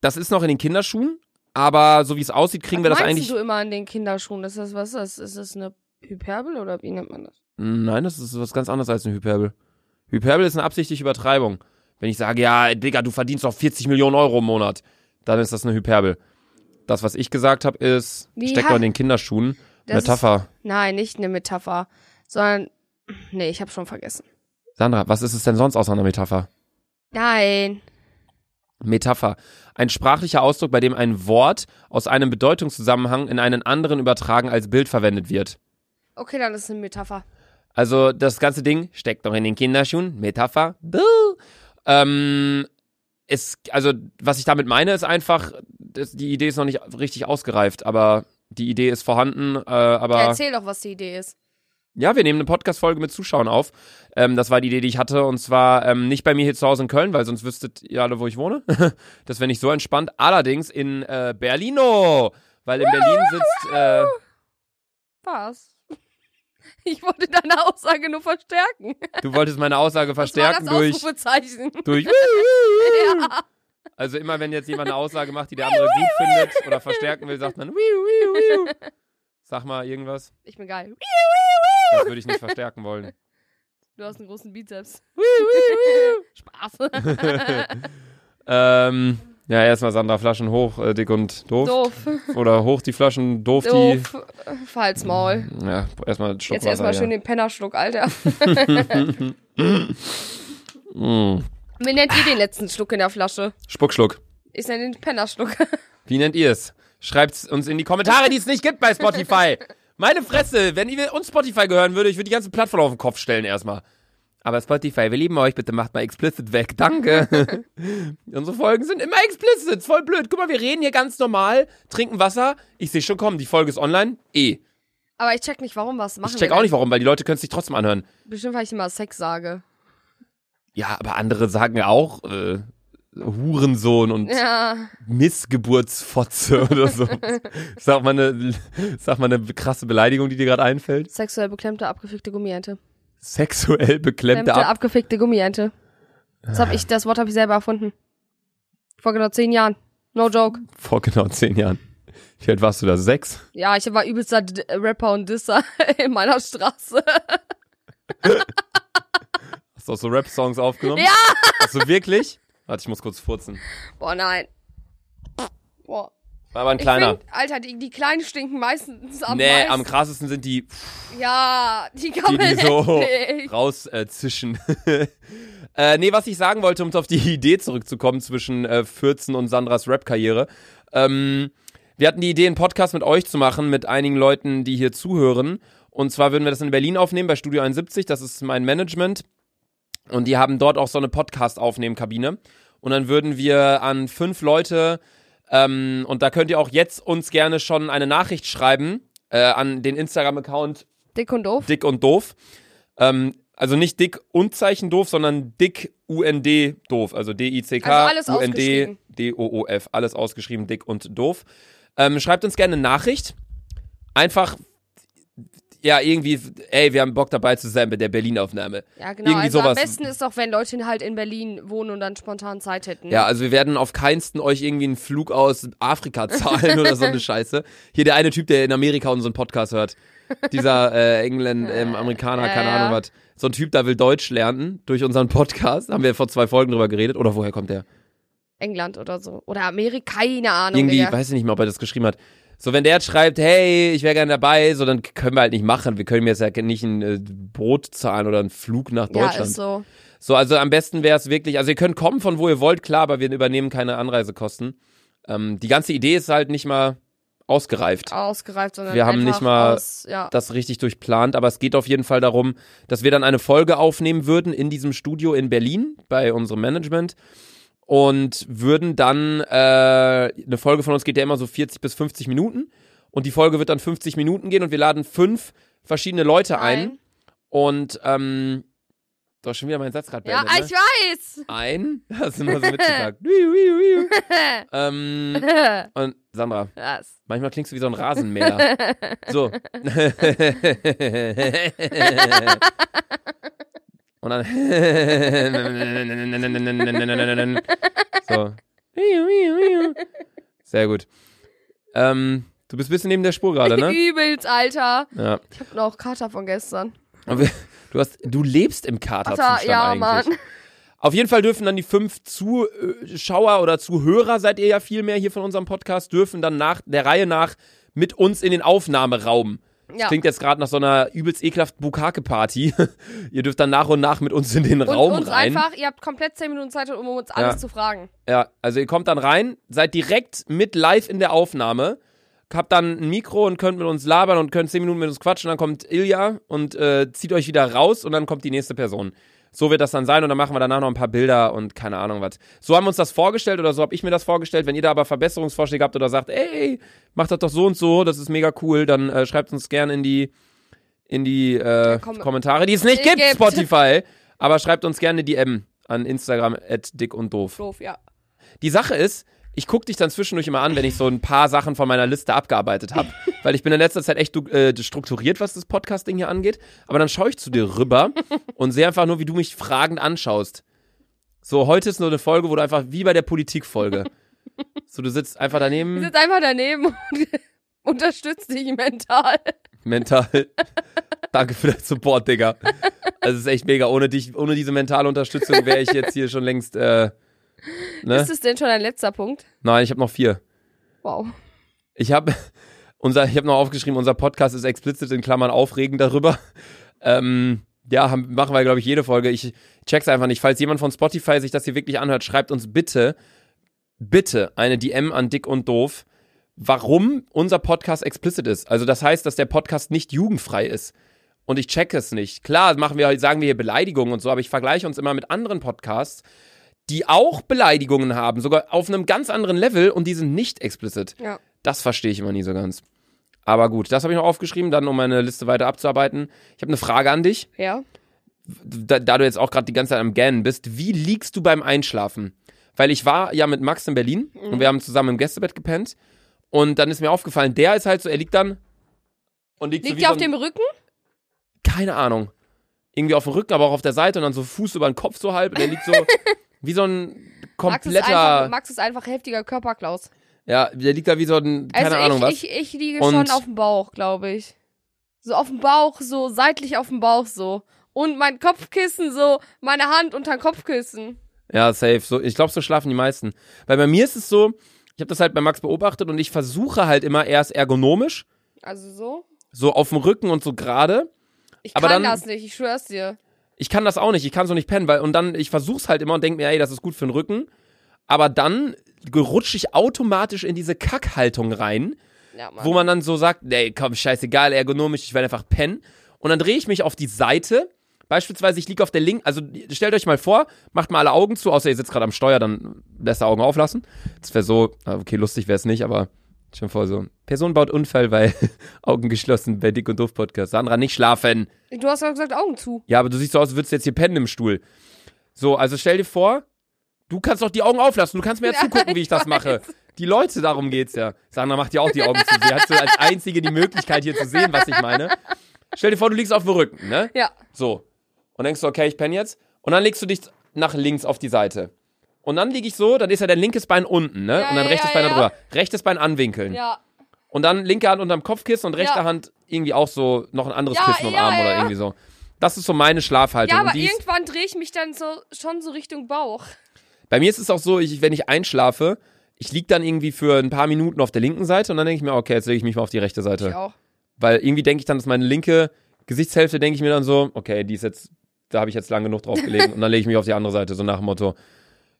das ist noch in den Kinderschuhen, aber so wie es aussieht, kriegen wir was das meinst eigentlich. du immer an den Kinderschuhen? Ist das was ist das? Ist das eine Hyperbel oder wie nennt man das? Nein, das ist was ganz anderes als eine Hyperbel. Hyperbel ist eine absichtliche Übertreibung. Wenn ich sage, ja, Digga, du verdienst doch 40 Millionen Euro im Monat, dann ist das eine Hyperbel. Das, was ich gesagt habe, ist, Wie steck ha- doch in den Kinderschuhen. Das Metapher. Nein, nicht eine Metapher, sondern. Nee, ich habe schon vergessen. Sandra, was ist es denn sonst außer einer Metapher? Nein. Metapher. Ein sprachlicher Ausdruck, bei dem ein Wort aus einem Bedeutungszusammenhang in einen anderen übertragen als Bild verwendet wird. Okay, dann ist es eine Metapher. Also das ganze Ding steckt doch in den Kinderschuhen. Metapher. Ähm, es, also was ich damit meine, ist einfach, das, die Idee ist noch nicht richtig ausgereift, aber die Idee ist vorhanden. Äh, aber Ja, erzähl doch, was die Idee ist. ja, wir nehmen eine Podcast-Folge mit Zuschauern auf. Ähm, das war die Idee, die ich hatte. Und zwar ähm, nicht bei mir hier zu Hause in Köln, weil sonst wüsstet ihr alle, wo ich wohne. *laughs* das wäre nicht so entspannt. Allerdings in äh, Berlino. Weil in Berlin sitzt. Äh, Was? *laughs* Ich wollte deine Aussage nur verstärken. du wolltest meine Aussage verstärken das war das durch. Durch *laughs* ja. also immer, wenn jetzt jemand eine Aussage macht, die der andere gut findet oder verstärken will, sagt man. Sag mal irgendwas. Ich bin geil. Das würde ich nicht verstärken wollen. Du hast einen großen Bizeps. *laughs* Spaß. ähm, ja, erstmal Sandra Flaschen hoch, äh, dick und doof. Doof. *laughs* Oder hoch die Flaschen, doof, Doof. Die. Ja, erstmal einen Schluck Jetzt erstmal Wasser, schön den Pennerschluck, Alter. Mm. *laughs* *laughs* Wie nennt ihr den letzten Schluck in der Flasche? Spuckschluck. Ich nenne den Pennerschluck. Wie nennt ihr es? Schreibt's uns in die Kommentare, die es nicht gibt bei Spotify. Meine Fresse, wenn ihr uns Spotify gehören würde, ich würde die ganze Plattform auf den Kopf stellen erstmal. Aber Spotify, wir lieben euch, bitte macht mal explicit weg. Danke. *laughs* Unsere Folgen sind immer explicit, voll blöd. Guck mal, wir reden hier ganz normal, trinken Wasser. Ich sehe schon kommen, die Folge ist online. Eh. Aber ich check nicht, warum was machen Ich check auch nicht warum, weil die Leute können es sich trotzdem anhören. Bestimmt, weil ich immer Sex sage. Ja, aber andere sagen ja auch äh, Hurensohn und Ja. Missgeburtsfotze oder so. *laughs* Sag mal eine, sag mal eine krasse Beleidigung, die dir gerade einfällt. Sexuell beklemmte, abgefickte Gummiente. Sexuell beklemmte Ab abgefickte Gummiente. Das, hab ich, das Wort habe ich selber erfunden. Vor genau zehn Jahren. No joke. vor genau zehn Jahren. Wie alt warst du da? Sechs? Ja, ich war übelster D Rapper und Disser *laughs* in meiner Straße. *laughs* Hast du auch so Rap-Songs aufgenommen? Ja! Hast du wirklich? Warte, ich muss kurz furzen. Boah, nein. Boah. War aber ein kleiner. Find, Alter, die, die Kleinen stinken meistens am nee, meisten. am krassesten sind die, Ja, die kann die, man die so *laughs* nicht. rauszischen. Äh, *laughs* äh, nee, was ich sagen wollte, um auf die Idee zurückzukommen zwischen äh, 14 und Sandras Rap-Karriere. Ähm, wir hatten die Idee, einen Podcast mit euch zu machen, mit einigen Leuten, die hier zuhören. Und zwar würden wir das in Berlin aufnehmen, bei Studio 71. Das ist mein Management. Und die haben dort auch so eine Podcast-Aufnehmen-Kabine. Und dann würden wir an fünf Leute, ähm, und da könnt ihr auch jetzt uns gerne schon eine Nachricht schreiben, äh, an den Instagram-Account Dick und doof. Dick und Doof. Ähm, also nicht Dick und Zeichen doof, sondern Dick UND doof. Also D-I-C-K Also alles UND ausgeschrieben. D-O-O-F. Alles ausgeschrieben, Dick und doof. Ähm, schreibt uns gerne eine Nachricht. Einfach, ja, irgendwie, ey, wir haben Bock dabei zu sein bei der Berlin-Aufnahme. Ja, genau. Irgendwie also sowas. am besten ist doch, wenn Leute halt in Berlin wohnen und dann spontan Zeit hätten. Ja, also wir werden auf keinsten euch irgendwie einen Flug aus Afrika *laughs* zahlen oder so eine Scheiße. Hier der eine Typ, der in Amerika unseren Podcast hört. Dieser äh, England, *laughs* ähm, Amerikaner, Ja, keine ja. Ahnung was. So ein Typ, da will Deutsch lernen durch unseren Podcast. Haben wir vor zwei Folgen drüber geredet. Oder woher kommt der? England oder so. Oder Amerika, keine Ahnung. Irgendwie, Digga. weiß ich nicht mehr, ob er das geschrieben hat. So, wenn der jetzt schreibt, hey, ich wäre gerne dabei, so, dann können wir halt nicht machen. Wir können mir jetzt ja nicht ein äh, Boot zahlen oder einen Flug nach ja, Deutschland. ist so. So, also am besten wäre es wirklich, also ihr könnt kommen von wo ihr wollt, klar, aber wir übernehmen keine Anreisekosten. Ähm, die ganze Idee ist halt nicht mal ausgereift. Ausgereift, sondern Wir haben nicht mal aus, ja. Das richtig durchplant, aber es geht auf jeden Fall darum, dass wir dann eine Folge aufnehmen würden in diesem Studio in Berlin bei unserem Management und würden dann, äh, eine Folge von uns geht ja immer so 40 bis 50 Minuten und die Folge wird dann 50 Minuten gehen und wir laden fünf verschiedene Leute ein, und, ähm, du hast schon wieder meinen Satz gerade Ja, beendet, ich ne? weiß. Ein, hast du nur so mitgesagt. *laughs* Ähm, *laughs* und Sandra, Was? manchmal klingst du wie so ein Rasenmäher. *laughs* so. Und dann. *laughs* so. Sehr gut. Ähm, du bist ein bisschen neben der Spur gerade, ne? *laughs* Übelst, Alter. Ja. Ich hab noch Kater von gestern. Du, hast, du lebst im Katerzustand Alter, ja, eigentlich. Mann. Auf jeden Fall dürfen dann die fünf Zuschauer oder Zuhörer, seid ihr ja viel mehr hier von unserem Podcast, dürfen dann nach der Reihe nach mit uns in den Aufnahmeraum. Das Ja. klingt jetzt gerade nach so einer übelst ekelhaften Bukake-Party. *laughs* ihr dürft dann nach und nach mit uns in den Und Raum uns rein. einfach, ihr habt komplett 10 Minuten Zeit, um uns alles Ja. zu fragen. Ja, also ihr kommt dann rein, seid direkt mit live in der Aufnahme, habt dann ein Mikro und könnt mit uns labern und könnt 10 Minuten mit uns quatschen. Dann kommt Ilja und äh, zieht euch wieder raus und dann kommt die nächste Person. So wird das dann sein und dann machen wir danach noch ein paar Bilder und keine Ahnung was. So haben wir uns das vorgestellt oder so habe ich mir das vorgestellt. Wenn ihr da aber Verbesserungsvorschläge habt oder sagt, ey, macht das doch so und so, das ist mega cool, dann äh, schreibt uns gerne in die in die äh, Kom- Kommentare, die es nicht Die gibt, gibt. Spotify. Aber schreibt uns gerne DM an Instagram at dick und doof. Doof, ja. Die Sache ist, ich gucke dich dann zwischendurch immer an, wenn ich so ein paar Sachen von meiner Liste abgearbeitet habe. *laughs* weil ich bin in letzter Zeit echt du- äh, strukturiert, was das Podcasting hier angeht. Aber dann schaue ich zu dir rüber *laughs* und sehe einfach nur, wie du mich fragend anschaust. So, heute ist nur eine Folge, wo du einfach, wie bei der Politikfolge. *laughs* so, du sitzt einfach Du daneben, sitzt einfach daneben und *laughs* unterstützt dich mental. mental. Danke für den Support, Digga. Das ist echt mega. Ohne dich, ohne diese mentale Unterstützung wäre ich jetzt hier schon längst, äh, ne? Ist es denn schon dein letzter Punkt? Nein, ich habe noch vier. Wow. Ich habe unser, ich habe noch aufgeschrieben, unser Podcast ist explizit in Klammern aufregend darüber. Ähm, ja, haben, machen wir, glaube ich, jede Folge. Ich check's einfach nicht. Falls jemand von Spotify sich das hier wirklich anhört, schreibt uns bitte, bitte eine DM an Dick und Doof, warum unser Podcast explicit ist. Also das heißt, dass der Podcast nicht jugendfrei ist. Und ich check es nicht. Klar, machen wir, sagen wir hier Beleidigungen und so, aber ich vergleiche uns immer mit anderen Podcasts, die auch Beleidigungen haben, sogar auf einem ganz anderen Level und die sind nicht explicit. Ja. Das verstehe ich immer nie so ganz. Aber gut, das habe ich noch aufgeschrieben, dann um meine Liste weiter abzuarbeiten. Ich habe eine Frage an dich, Ja. da, da du jetzt auch gerade die ganze Zeit am Gähnen bist. Wie liegst du beim Einschlafen? Weil ich war ja mit Max in Berlin und wir haben zusammen im Gästebett gepennt. Und dann ist mir aufgefallen, der ist halt so, er liegt dann und liegt, so Liegt so auf ein, dem Rücken? keine Ahnung. Irgendwie auf dem Rücken, aber auch auf der Seite und dann so Fuß über den Kopf so halb und er liegt so *laughs* wie so ein Max ist, kompletter, einfach, Max ist einfach heftiger Körperklaus. Ja, der liegt da wie so ein, keine Also Ahnung ich, was. ich, ich liege Und- schon auf dem Bauch, glaube ich. So auf dem Bauch, so seitlich auf dem Bauch so. Und mein Kopfkissen so, meine Hand unter dem Kopfkissen. Ja, safe. So, ich glaube, so schlafen die meisten. Weil bei mir ist es so, ich habe das halt bei Max beobachtet und ich versuche halt immer erst ergonomisch, Also so. so auf dem Rücken und so gerade. Ich Aber kann dann- das nicht, ich schwör's dir. Ich kann das auch nicht, ich kann so nicht pennen, weil und dann ich versuch's halt immer und denke mir, ey, das ist gut für den Rücken, aber dann rutsche ich automatisch in diese Kackhaltung rein, Ja, wo man dann so sagt, ey, komm, scheißegal, ergonomisch, ich werde einfach pennen und dann drehe ich mich auf die Seite. Beispielsweise, ich liege auf der linken, also stellt euch mal vor, macht mal alle Augen zu, außer ihr sitzt gerade am Steuer, dann lässt ihr Augen auflassen. Das wäre so, okay, lustig wäre es nicht, aber schon vor so. Person baut Unfall, weil *laughs* Augen geschlossen bei Dick und Doof Podcast. Sandra, nicht schlafen. Du hast ja gesagt, Augen zu. Ja, aber du siehst so aus, als würdest du jetzt hier pennen im Stuhl. So, also stell dir vor, du kannst doch die Augen auflassen. Du kannst mir ja zugucken, wie ich ich das mache. Die Leute, darum geht's ja. Sandra macht ja auch die Augen zu. Sie hat so als einzige die Möglichkeit, hier zu sehen, was ich meine. Stell dir vor, du liegst auf dem Rücken, ne? Ja. So. Und denkst du, okay, ich penne jetzt. Und dann legst du dich nach links auf die Seite. Und dann liege ich so, dann ist ja dein linkes Bein unten, ne? Ja, und dann ja, rechtes Bein da ja. drüber. Rechtes Bein anwinkeln. Ja. Und dann linke Hand unterm Kopfkissen und rechte. Hand irgendwie auch so noch ein anderes Kissen ja, Arm oder irgendwie so. Das ist so meine Schlafhaltung. Ja, aber irgendwann drehe ich mich dann so schon so Richtung Bauch. Bei mir ist es auch so, ich, wenn ich einschlafe, ich lieg dann irgendwie für ein paar Minuten auf der linken Seite und dann denke ich mir, okay, jetzt lege ich mich mal auf die rechte Ich Seite. auch. Weil irgendwie denke ich dann, dass meine linke Gesichtshälfte, denke ich mir dann so, okay, die ist jetzt, da habe ich jetzt lang genug drauf gelegen *laughs* und dann lege ich mich auf die andere Seite, so nach dem Motto,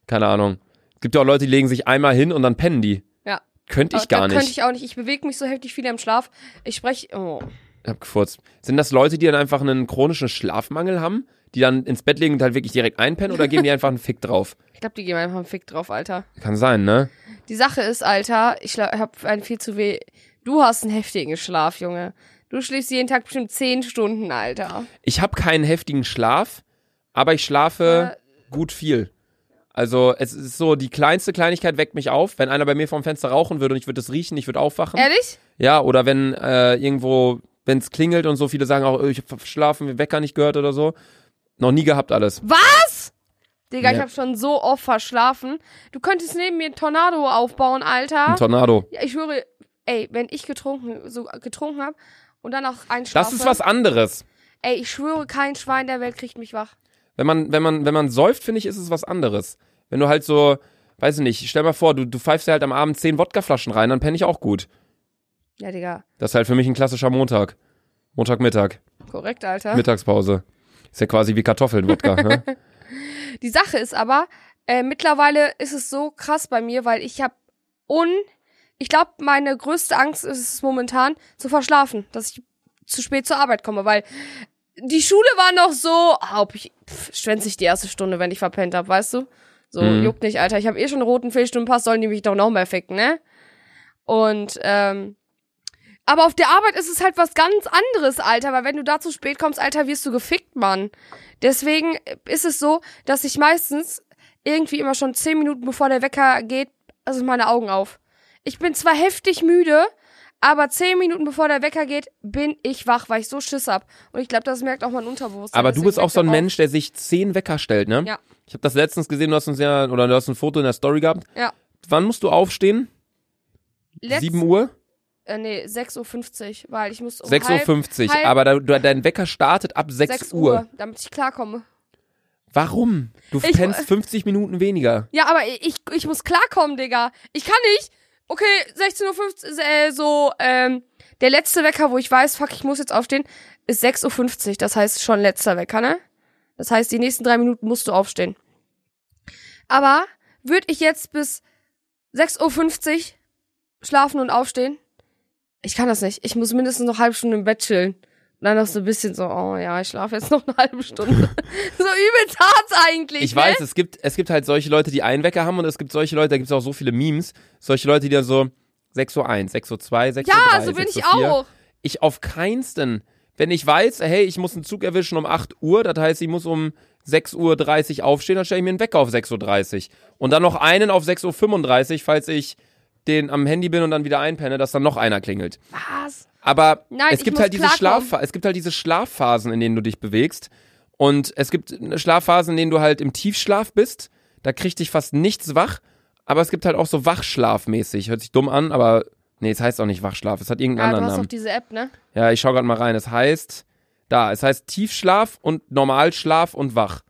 keine Ahnung. Es gibt ja auch Leute, die legen sich einmal hin und dann pennen die. Ja. Könnte ich Aber gar nicht. Könnte ich auch nicht. Ich bewege mich so heftig viel im Schlaf. Ich spreche. Oh. Ich hab gefurzt. Sind das Leute, die dann einfach einen chronischen Schlafmangel haben? Die dann ins Bett legen und halt wirklich direkt einpennen oder geben die einfach einen Fick drauf? *laughs* Ich glaube, die geben einfach einen Fick drauf, Alter. Kann sein, ne? Die Sache ist, Alter, ich habe einen viel zu weh. Du hast einen heftigen Schlaf, Junge. Du schläfst jeden Tag bestimmt zehn Stunden, Alter. Ich habe keinen heftigen Schlaf, aber ich schlafe gut viel. Also es ist so, die kleinste Kleinigkeit weckt mich auf. Wenn einer bei mir vorm Fenster rauchen würde und ich würde es riechen, ich würde aufwachen. Ehrlich? Ja, oder wenn äh, irgendwo, wenn es klingelt und so, viele sagen auch, äh, ich hab verschlafen, Wecker nicht gehört oder so. Noch nie gehabt alles. Was? Digga, ich Ja. habe schon so oft verschlafen. Du könntest neben mir einen Tornado aufbauen, Alter. Ein Tornado. ja, ich schwöre, ey, wenn ich getrunken, so getrunken habe und dann auch einschlafe. Das ist was anderes. Ey, ich schwöre, kein Schwein der Welt kriegt mich wach. Wenn man, wenn man, wenn man säuft, finde ich, ist es was anderes. Wenn du halt so, weiß ich nicht, stell mal vor, du, du pfeifst dir halt am Abend zehn Wodkaflaschen rein, dann penne ich auch gut. Ja, Digga. Das ist halt für mich ein klassischer Montag. Montagmittag. Korrekt, Alter. Mittagspause. Ist ja quasi wie Kartoffeln, Wodka. ne? *laughs* Die Sache ist aber, äh, mittlerweile ist es so krass bei mir, weil ich habe un... Ich glaube, meine größte Angst ist es momentan, zu verschlafen, dass ich zu spät zur Arbeit komme, weil die Schule war noch so, ah, ob ich pff, schwänze ich die erste Stunde, wenn ich verpennt hab, weißt du? So, Mhm. juckt nicht, Alter. Ich habe eh schon einen roten Fehlstundenpass, sollen die mich doch noch mehr ficken, ne? Und, ähm, aber auf der Arbeit ist es halt was ganz anderes, Alter, weil wenn du da zu spät kommst, Alter, wirst du gefickt, Mann. Deswegen ist es so, dass ich meistens irgendwie immer schon zehn Minuten bevor der Wecker geht, also meine Augen auf. Ich bin zwar heftig müde, aber zehn Minuten bevor der Wecker geht, bin ich wach, weil ich so Schiss hab. Und ich glaube, das merkt auch mein Unterbewusstsein. Aber du bist auch so ein Mensch, der sich zehn Wecker stellt, ne? Ja. Ich habe das letztens gesehen, du hast uns ja, oder du hast ein Foto in der Story gehabt. Ja. Wann musst du aufstehen? Letz- 7 Uhr? Äh, nee, 6.50 Uhr, weil ich muss um 6.50 Uhr. Aber da, du, dein Wecker startet ab 6, 6 Uhr. Uhr, damit ich klarkomme. Warum? Du Ich- pennst 50 Minuten weniger. Ja, aber ich, ich muss klarkommen, Digga. Ich kann nicht. Okay, 16.50 Uhr, äh, so, ähm, der letzte Wecker, wo ich weiß, fuck, ich muss jetzt aufstehen, ist 6.50 Uhr. Das heißt schon letzter Wecker, ne? Das heißt, die nächsten drei Minuten musst du aufstehen. Aber würde ich jetzt bis 6.50 Uhr schlafen und aufstehen? Ich kann das nicht. Ich muss mindestens noch eine halbe Stunde im Bett chillen. Und dann noch so ein bisschen so, oh ja, ich schlafe jetzt noch eine halbe Stunde. *laughs* so übelst hart eigentlich. Ich ne? weiß, es gibt, es gibt halt solche Leute, die einen Wecker haben und es gibt solche Leute, da gibt es auch so viele Memes, solche Leute, die dann so 6 Uhr 1, 6 Uhr 2, 6 Uhr 3, Ja, so bin 6 ich Uhr 4. auch. Ich auf keinsten. Wenn ich weiß, hey, ich muss einen Zug erwischen um 8 Uhr, das heißt, ich muss um 6.30 Uhr aufstehen, dann stelle ich mir einen Wecker auf 6.30 Uhr. Und dann noch einen auf 6.35 Uhr, falls ich den am Handy bin und dann wieder einpenne, dass dann noch einer klingelt. Was? Aber Nein, es gibt halt diese es gibt halt diese Schlafphasen, in denen du dich bewegst. Und es gibt Schlafphasen, in denen du halt im Tiefschlaf bist. Da kriegt dich fast nichts wach. Aber es gibt halt auch so Wachschlafmäßig. Hört sich dumm an, aber nee, es heißt auch nicht Wachschlaf. Es hat irgendeinen Ja, du anderen hast doch Namen. diese App, ne? Ja, ich schau gerade mal rein. Es heißt da, es heißt Tiefschlaf und Normalschlaf und Wach.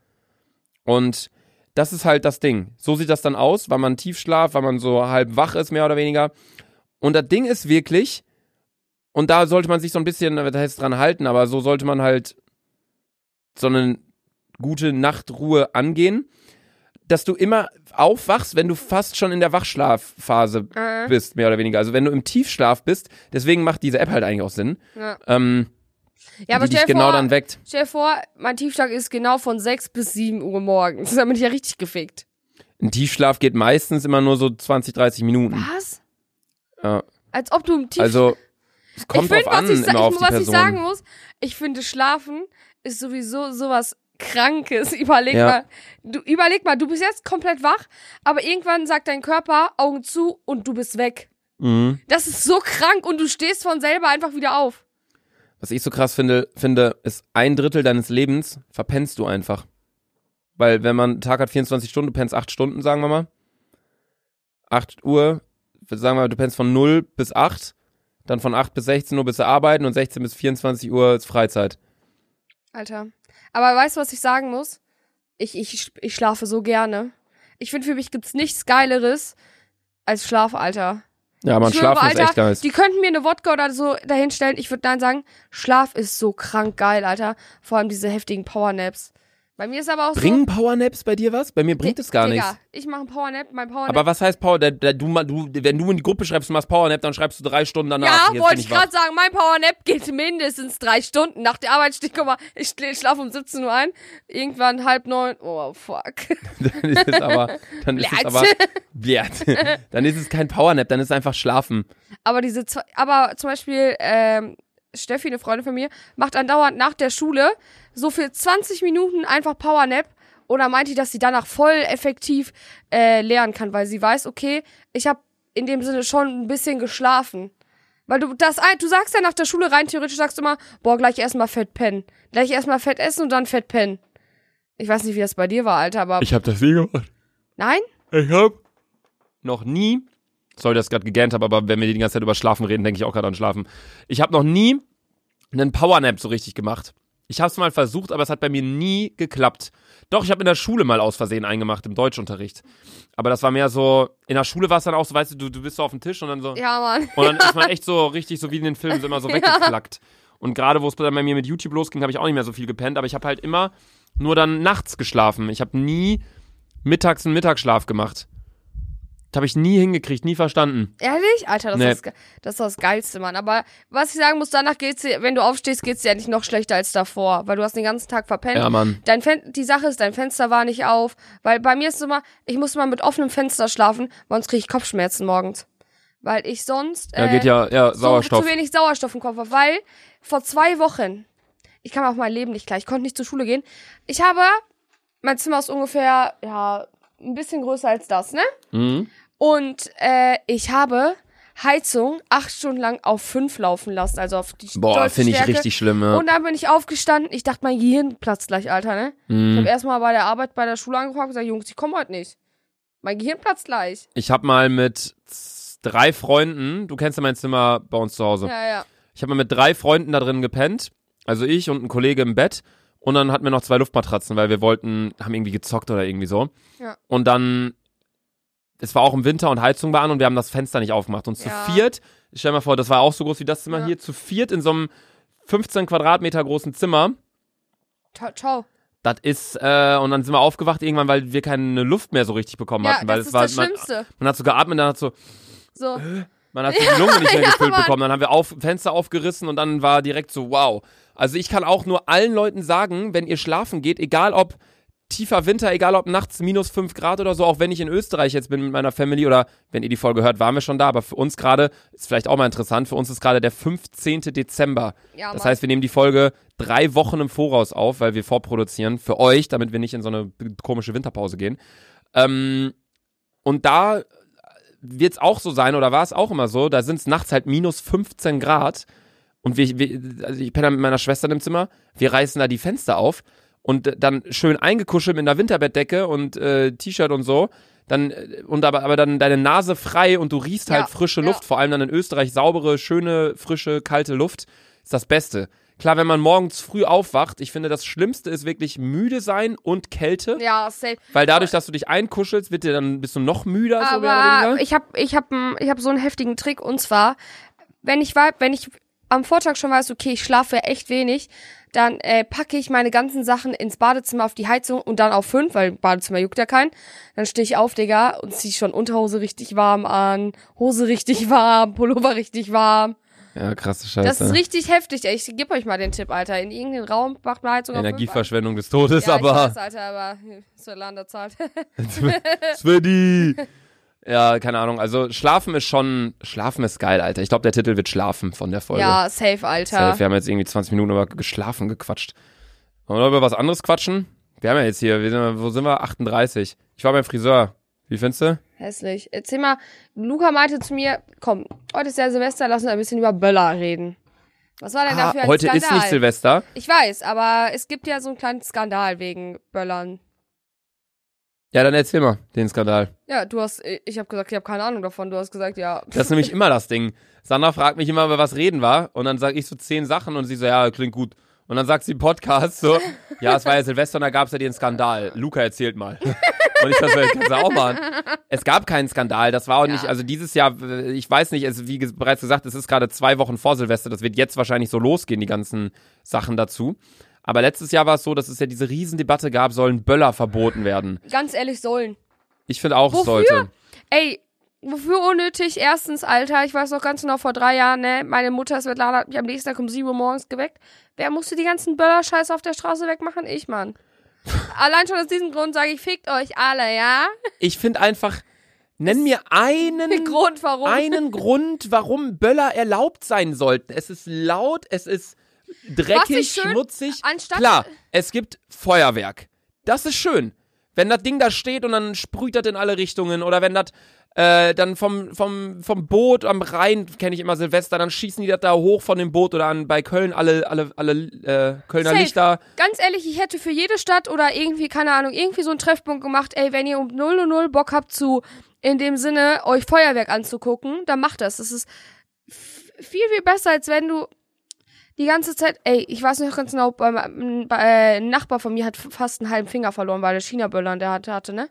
Und das ist halt das Ding. So sieht das dann aus, weil man Tiefschlaf, weil man so halb wach ist, mehr oder weniger. Und das Ding ist wirklich, und da sollte man sich so ein bisschen, das heißt dran halten, aber so sollte man halt so eine gute Nachtruhe angehen, dass du immer aufwachst, wenn du fast schon in der Wachschlafphase Äh, bist, mehr oder weniger. Also wenn du im Tiefschlaf bist, deswegen macht diese App halt eigentlich auch Sinn, ja. ähm, ja, aber stell dir genau vor, dann weckt. stell vor, mein Tiefschlag ist genau von 6 bis 7 Uhr morgens. *laughs* Da bin ich ja richtig gefickt. Ein Tiefschlaf geht meistens immer nur so 20, 30 Minuten. Was? Ja. Als ob du im Tief... Also es kommt ich find, drauf an, was ich, immer auf ich, die was Person. ich sagen muss, ich finde, Schlafen ist sowieso sowas Krankes. *laughs* Überleg Ja. mal, du, überleg mal, du bist jetzt komplett wach, aber irgendwann sagt dein Körper Augen zu und du bist weg. mhm. Das ist so krank und du stehst von selber einfach wieder auf. Was ich so krass finde, finde, ist ein Drittel deines Lebens verpennst du einfach. Weil wenn man, ein Tag hat 24 Stunden, du pennst 8 Stunden, sagen wir mal. 8 Uhr, sagen wir mal, du pennst von 0 bis 8, dann von 8 bis 16 Uhr bist du arbeiten und 16 bis 24 Uhr ist Freizeit. Alter. Aber weißt du, was ich sagen muss? Ich, ich, ich schlafe so gerne. Ich finde, für mich gibt's nichts Geileres als Schlaf, Alter. Ja, man Ich schwöre, schlafen ist Alter, echt nice. Die könnten mir eine Wodka oder so dahinstellen. Ich würde dann sagen, Schlaf ist so krank geil, Alter. Vor allem diese heftigen Powernaps. Bei mir ist aber auch Bringen Powernaps bei dir was? Bei mir bringt so. es gar Digga, nichts. Ich mache einen Powernap, mein Powernap. Aber was heißt Power? Der, du, du, wenn du in die Gruppe schreibst, du machst Powernap, dann schreibst du drei Stunden danach. ja, wollte ich gerade sagen, mein Powernap geht mindestens drei Stunden. Nach der Arbeit stehe ich, mal, ich schl- schlafe um 17 Uhr ein. Irgendwann halb neun. Oh, fuck. *laughs* Dann ist es aber, dann ist es aber, Blärt. *laughs* *laughs* dann ist es kein Powernap, dann ist es einfach Schlafen. Aber diese, zwei- aber zum Beispiel, ähm, Steffi, eine Freundin von mir, macht andauernd nach der Schule so für 20 Minuten einfach Powernap. Oder meint die, dass sie danach voll effektiv äh, lernen kann, weil sie weiß, okay, ich habe in dem Sinne schon ein bisschen geschlafen. Weil du das, du sagst ja nach der Schule rein theoretisch sagst du immer, boah, gleich erstmal fett pennen. Gleich erstmal fett essen und dann fett pennen. Ich weiß nicht, wie das bei dir war, Alter, aber Ich habe das nie gemacht. nein? Ich hab noch nie, sorry, dass ich gerade gegähnt habe, aber wenn wir die ganze Zeit über Schlafen reden, denke ich auch gerade an Schlafen. Ich habe noch nie einen Powernap so richtig gemacht. Ich habe es mal versucht, aber es hat bei mir nie geklappt. Doch, ich habe in der Schule mal aus Versehen eingemacht, im Deutschunterricht. Aber das war mehr so, in der Schule war es dann auch so, weißt du, du, du bist so auf dem Tisch und dann so, Ja, Mann. und dann ist man *laughs* echt so richtig, so wie in den Filmen, so immer so Ja. weggeflackt. Und gerade wo es bei mir mit YouTube losging, habe ich auch nicht mehr so viel gepennt, aber ich habe halt immer nur dann nachts geschlafen. Ich habe nie mittags einen Mittagsschlaf gemacht. Das habe ich nie hingekriegt, nie verstanden. Ehrlich? Alter, das, Nee. ist, das, ist das Geilste, Mann. Aber was ich sagen muss, danach geht's dir, wenn du aufstehst, geht's dir eigentlich noch schlechter als davor, weil du hast den ganzen Tag verpennt. Ja, Mann. Dein Fen die Sache ist, dein Fenster war nicht auf, weil bei mir ist es immer, ich muss immer mit offenem Fenster schlafen, sonst kriege ich Kopfschmerzen morgens. Weil ich sonst Ja, äh, geht ja, ja, Sauerstoff. So, zu wenig Sauerstoff im Kopf habe, weil vor zwei Wochen, ich kann auch mein Leben nicht klar, ich konnte nicht zur Schule gehen. Ich habe, mein Zimmer ist ungefähr, ja, ein bisschen größer als das, ne? Mhm. Und äh, ich habe Heizung acht Stunden lang auf fünf laufen lassen, also auf die Boah, finde ich richtig schlimm, ja. Und dann bin ich aufgestanden. Ich dachte, mein Gehirn platzt gleich, Alter, ne? Ich Mhm. habe erstmal bei der Arbeit bei der Schule angefangen und gesagt, Jungs, ich komme heute nicht. Mein Gehirn platzt gleich. Ich habe mal mit drei Freunden, du kennst ja mein Zimmer bei uns zu Hause. Ja, ja. Ich habe mal mit drei Freunden da drin gepennt. Also ich und ein Kollege im Bett. Und dann hatten wir noch zwei Luftmatratzen, weil wir wollten, haben irgendwie gezockt oder irgendwie so. Ja. Und dann, es war auch im Winter und Heizung war an und wir haben das Fenster nicht aufgemacht. Und zu Ja. viert, stell dir mal vor, das war auch so groß wie das Zimmer Ja. hier, zu viert in so einem 15 Quadratmeter großen Zimmer. Ciao, ciao. Das ist, äh, und dann sind wir aufgewacht irgendwann, weil wir keine Luft mehr so richtig bekommen Ja, hatten. Weil das es ist war, das man, Schlimmste. man hat so geatmet, dann hat so, So. man hat die Lunge nicht mehr *laughs* gefüllt bekommen. Dann haben wir auf, Fenster aufgerissen und dann war direkt so, wow. Also ich kann auch nur allen Leuten sagen, wenn ihr schlafen geht, egal ob tiefer Winter, egal ob nachts minus 5 Grad oder so, auch wenn ich in Österreich jetzt bin mit meiner Family oder wenn ihr die Folge hört, waren wir schon da, aber für uns gerade, ist vielleicht auch mal interessant, für uns ist gerade der 15. Dezember. Ja, Das heißt, wir nehmen die Folge drei Wochen im Voraus auf, weil wir vorproduzieren für euch, damit wir nicht in so eine komische Winterpause gehen. Ähm, und da wird es auch so sein, oder war es auch immer so, da sind es nachts halt minus 15 Grad. Und wir, wir also ich penne da mit meiner Schwester im Zimmer, wir reißen da die Fenster auf und dann schön eingekuschelt mit einer Winterbettdecke und äh, T-Shirt und so. Dann, äh, und aber, aber dann deine Nase frei und du riechst halt Ja, frische ja. Luft, vor allem dann in Österreich saubere, schöne, frische, kalte Luft, ist das Beste. Klar, wenn man morgens früh aufwacht, ich finde, das Schlimmste ist wirklich müde sein und Kälte, Ja, safe. weil dadurch, dass du dich einkuschelst, wird dir dann bist du noch müder, so Aber weniger. ich habe ich hab, ich hab so einen heftigen Trick und zwar, wenn ich wenn ich am Vortag schon weiß, okay, ich schlafe echt wenig, dann äh, packe ich meine ganzen Sachen ins Badezimmer auf die Heizung und dann auf fünf, weil Badezimmer juckt ja keinen. Dann stehe ich auf, Digga, und zieh schon Unterhose richtig warm an, Hose richtig *laughs* warm, Pullover richtig warm. Ja, krasse Scheiße. Das ist richtig heftig, ey. Ich gebe euch mal den Tipp, Alter. In irgendeinen Raum macht man Heizung fünf. Energieverschwendung des Todes, Ja, aber ich weiß, Alter, aber *laughs* Zolanda zahlt. *laughs* Sveni. Ja, keine Ahnung. Also Schlafen ist schon, Schlafen ist geil, Alter. Ich glaube, der Titel wird Schlafen von der Folge. ja, safe, Alter. Safe. Wir haben jetzt irgendwie 20 Minuten über geschlafen gequatscht. Wollen wir über was anderes quatschen? Wir haben ja jetzt hier, sind, wo sind wir? 38. Ich war beim Friseur. Wie findest du? Hässlich. Erzähl mal, Luca meinte zu mir, komm, heute ist ja Silvester, lass uns ein bisschen über Böller reden. Was war denn Ah, dafür ein heute Skandal? ist nicht Silvester. Ich weiß, aber es gibt ja so einen kleinen Skandal wegen Böllern. Ja, dann erzähl mal den Skandal. Ja, du hast, ich habe gesagt, ich habe keine Ahnung davon. Du hast gesagt, ja. Das ist nämlich immer das Ding. Sandra fragt mich immer, über was reden war. Und dann sage ich so zehn Sachen und sie so, ja, klingt gut. Und dann sagt sie im Podcast so, ja, es war ja Silvester und da gab es ja den Skandal. Luca erzählt mal. Und ich dachte, kannst du auch machen. Es gab keinen Skandal. Das war auch nicht, Ja. also dieses Jahr, äh, ich weiß nicht, es, wie bereits gesagt, es ist gerade zwei Wochen vor Silvester. Das wird jetzt wahrscheinlich so losgehen, die ganzen Sachen dazu. Aber letztes Jahr war es so, dass es ja diese Riesendebatte gab, sollen Böller verboten werden. Ganz ehrlich, sollen. Ich finde auch, es Wofür? sollte. Ey, wofür unnötig? Erstens, Alter, ich weiß noch ganz genau, vor drei Jahren, ne, meine Mutter Svetlana hat mich am nächsten Tag um 7 Uhr morgens geweckt. Wer musste die ganzen Böller-Scheiße auf der Straße wegmachen? Ich, Mann. *laughs* Allein schon aus diesem Grund sage ich, fickt euch alle, ja? Ich finde einfach, nenn mir einen Grund, warum. einen Grund, warum Böller erlaubt sein sollten. Es ist laut, es ist dreckig, schön- schmutzig. Klar, es gibt Feuerwerk. Das ist schön. Wenn das Ding da steht und dann sprüht das in alle Richtungen oder wenn das äh, dann vom, vom, vom Boot am Rhein, kenne ich immer Silvester, dann schießen die das da hoch von dem Boot oder an, bei Köln alle, alle, alle äh, Kölner Safe. Lichter. Ganz ehrlich, ich hätte für jede Stadt oder irgendwie, keine Ahnung, irgendwie so einen Treffpunkt gemacht, ey, wenn ihr um 0 Uhr 0 Bock habt zu, in dem Sinne, euch Feuerwerk anzugucken, dann macht das. Das ist viel, viel besser, als wenn du, die ganze Zeit, ey, ich weiß noch ganz genau, bei, bei, äh, ein Nachbar von mir hat fast einen halben Finger verloren, weil der China-Böller der hatte, hatte, ne?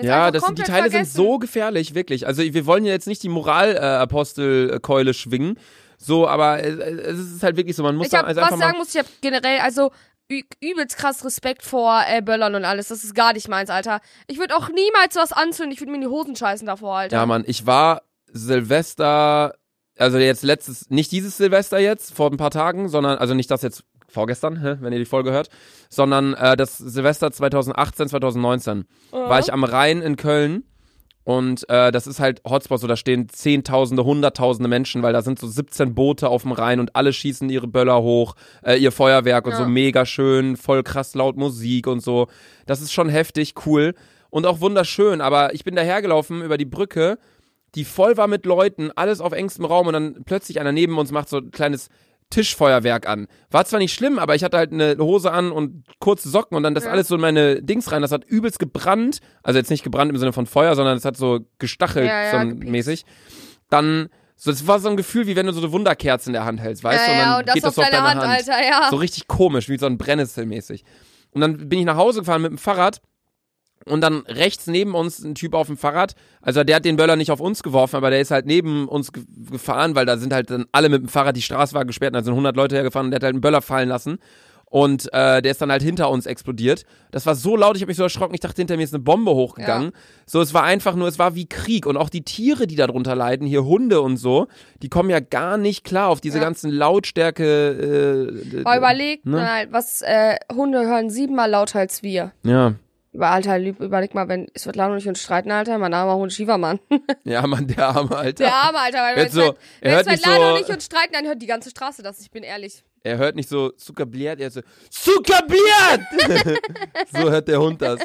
Ja, das, die Teile vergessen. sind so gefährlich, wirklich. Also wir wollen ja jetzt nicht die Moralapostelkeule schwingen, so, aber es, es ist halt wirklich so, man muss Ich da hab, also was sagen muss, ich hab generell, also übelst krass Respekt vor äh, Böllern und alles. Das ist gar nicht meins, Alter. Ich würde auch niemals was anzünden. Ich würde mir in die Hosen scheißen davor, Alter. Ja, Mann, ich war Silvester, also jetzt letztes, nicht dieses Silvester jetzt, vor ein paar Tagen, sondern, also nicht das jetzt vorgestern, wenn ihr die Folge hört, sondern äh, das Silvester 2018, 2019 war ich am Rhein in Köln und äh, das ist halt Hotspot, so da stehen Zehntausende, Hunderttausende Menschen, weil da sind so 17 Boote auf dem Rhein und alle schießen ihre Böller hoch, äh, ihr Feuerwerk und Ja. so mega schön, voll krass laut Musik und so. Das ist schon heftig, cool und auch wunderschön, aber ich bin dahergelaufen über die Brücke, die voll war mit Leuten, alles auf engstem Raum und dann plötzlich einer neben uns macht so ein kleines Tischfeuerwerk an. War zwar nicht schlimm, aber ich hatte halt eine Hose an und kurze Socken und dann das Ja. alles so in meine Dings rein. Das hat übelst gebrannt. Also jetzt nicht gebrannt im Sinne von Feuer, sondern es hat so gestachelt Ja, ja, so mäßig. Dann, so, das war so ein Gefühl, wie wenn du so eine Wunderkerze in der Hand hältst, weißt du? Und dann und das geht das so auf deine Hand, Alter, ja. So richtig komisch, wie so ein Brennnessel mäßig. Und dann bin ich nach Hause gefahren mit dem Fahrrad und dann rechts neben uns ein Typ auf dem Fahrrad. Also der hat den Böller nicht auf uns geworfen, aber der ist halt neben uns ge gefahren, weil da sind halt dann alle mit dem Fahrrad, die Straße war gesperrt, da sind 100 Leute hergefahren und der hat halt einen Böller fallen lassen. Und äh, der ist dann halt hinter uns explodiert. Das war so laut, ich habe mich so erschrocken, ich dachte, hinter mir ist eine Bombe hochgegangen. So, es war einfach nur, es war wie Krieg. Und auch die Tiere, die darunter leiden, hier Hunde und so, die kommen ja gar nicht klar auf diese Ja. ganzen Lautstärke. Äh, Aber überleg, ne? mal, was äh, Hunde hören siebenmal lauter als wir. ja. Über Alter, lieb- überleg mal, wenn es wird lange nicht uns streiten, Alter, mein armer Hund Schiefermann. *laughs* Ja, Mann, der arme Alter. Der arme Alter, weil Jetzt wenn so, wenn nicht Svetlana so- und ich uns streiten, dann hört die ganze Straße das, ich bin ehrlich. Er hört nicht so Zuckerbliert, er hört so Zuckerbliert! *laughs* so hört der Hund das.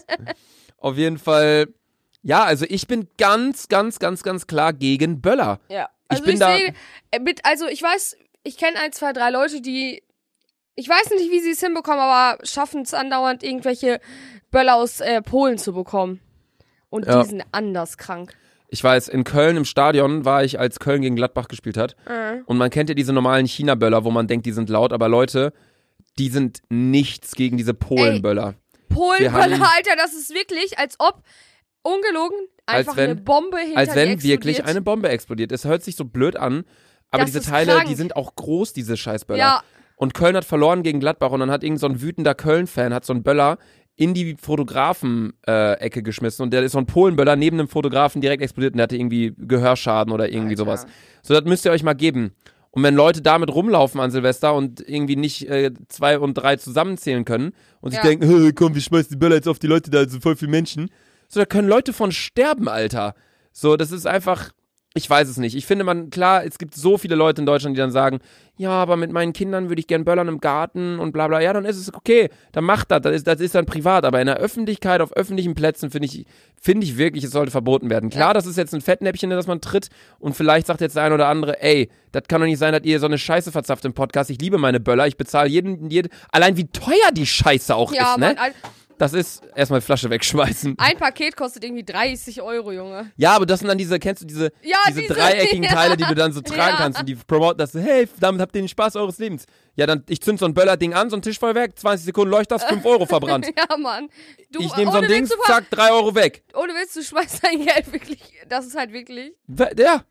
Auf jeden Fall, ja, also ich bin ganz, ganz, ganz, ganz klar gegen Böller. Ja. Ich Also bin da- sehe, äh, mit, also ich weiß, ich kenne ein, zwei, drei Leute, die, ich weiß nicht, wie sie es hinbekommen, aber schaffen es andauernd, irgendwelche Böller aus äh, Polen zu bekommen. Und Ja. die sind anders krank. Ich weiß, in Köln im Stadion war ich, als Köln gegen Gladbach gespielt hat. Äh. Und man kennt ja diese normalen China-Böller, wo man denkt, die sind laut, aber Leute, die sind nichts gegen diese Polen-Böller. Polenböller, Alter, das ist wirklich, als ob, ungelogen, einfach wenn- eine Bombe hinter Als wenn wirklich eine Bombe explodiert. Es hört sich so blöd an, aber Das diese Teile, krank. die sind auch groß, diese Scheißböller. Ja, Und Köln hat verloren gegen Gladbach und dann hat irgend so ein wütender Köln-Fan, hat so einen Böller in die Fotografen-Ecke geschmissen und der ist so ein Polenböller neben dem Fotografen direkt explodiert und der hatte irgendwie Gehörschaden oder irgendwie Alter. sowas. So, das müsst ihr euch mal geben. Und wenn Leute damit rumlaufen an Silvester und irgendwie nicht äh, zwei und drei zusammenzählen können und sich Ja. denken, "Hä, komm, wir schmeißen die Böller jetzt auf die Leute, da sind voll viele Menschen. So, da können Leute von sterben, Alter. So, das ist einfach, ich weiß es nicht. Ich finde man, klar, es gibt so viele Leute in Deutschland, die dann sagen, ja, aber mit meinen Kindern würde ich gern böllern im Garten und bla bla. Ja, dann ist es okay. Dann macht das. Das ist, das ist dann privat. Aber in der Öffentlichkeit, auf öffentlichen Plätzen, finde ich, finde ich wirklich, es sollte verboten werden. Klar, Ja. das ist jetzt ein Fettnäppchen, in das man tritt. Und vielleicht sagt jetzt der ein oder andere, ey, das kann doch nicht sein, dass ihr so eine Scheiße verzapft im Podcast. Ich liebe meine Böller. Ich bezahle jeden, jeden, allein wie teuer die Scheiße auch ja, ist, ne? Mann, Das ist erstmal Flasche wegschmeißen. ein Paket kostet irgendwie 30 Euro, Junge. Ja, aber das sind dann diese, kennst du diese, Ja, diese, diese- dreieckigen *laughs* ja. Teile, die du dann so tragen Ja. kannst und die promoten das, hey, damit habt ihr den Spaß eures Lebens. Ja, dann, ich zünd so ein Böllerding an, so ein Tischfeuerwerk, 20 Sekunden leuchtet das, 5 Euro verbrannt. *laughs* Ja, Mann. Du, ich nehme so ein Ding, zack, 3 Euro weg. Ohne Witz, du schmeißt dein Geld wirklich, das ist halt wirklich, Ja,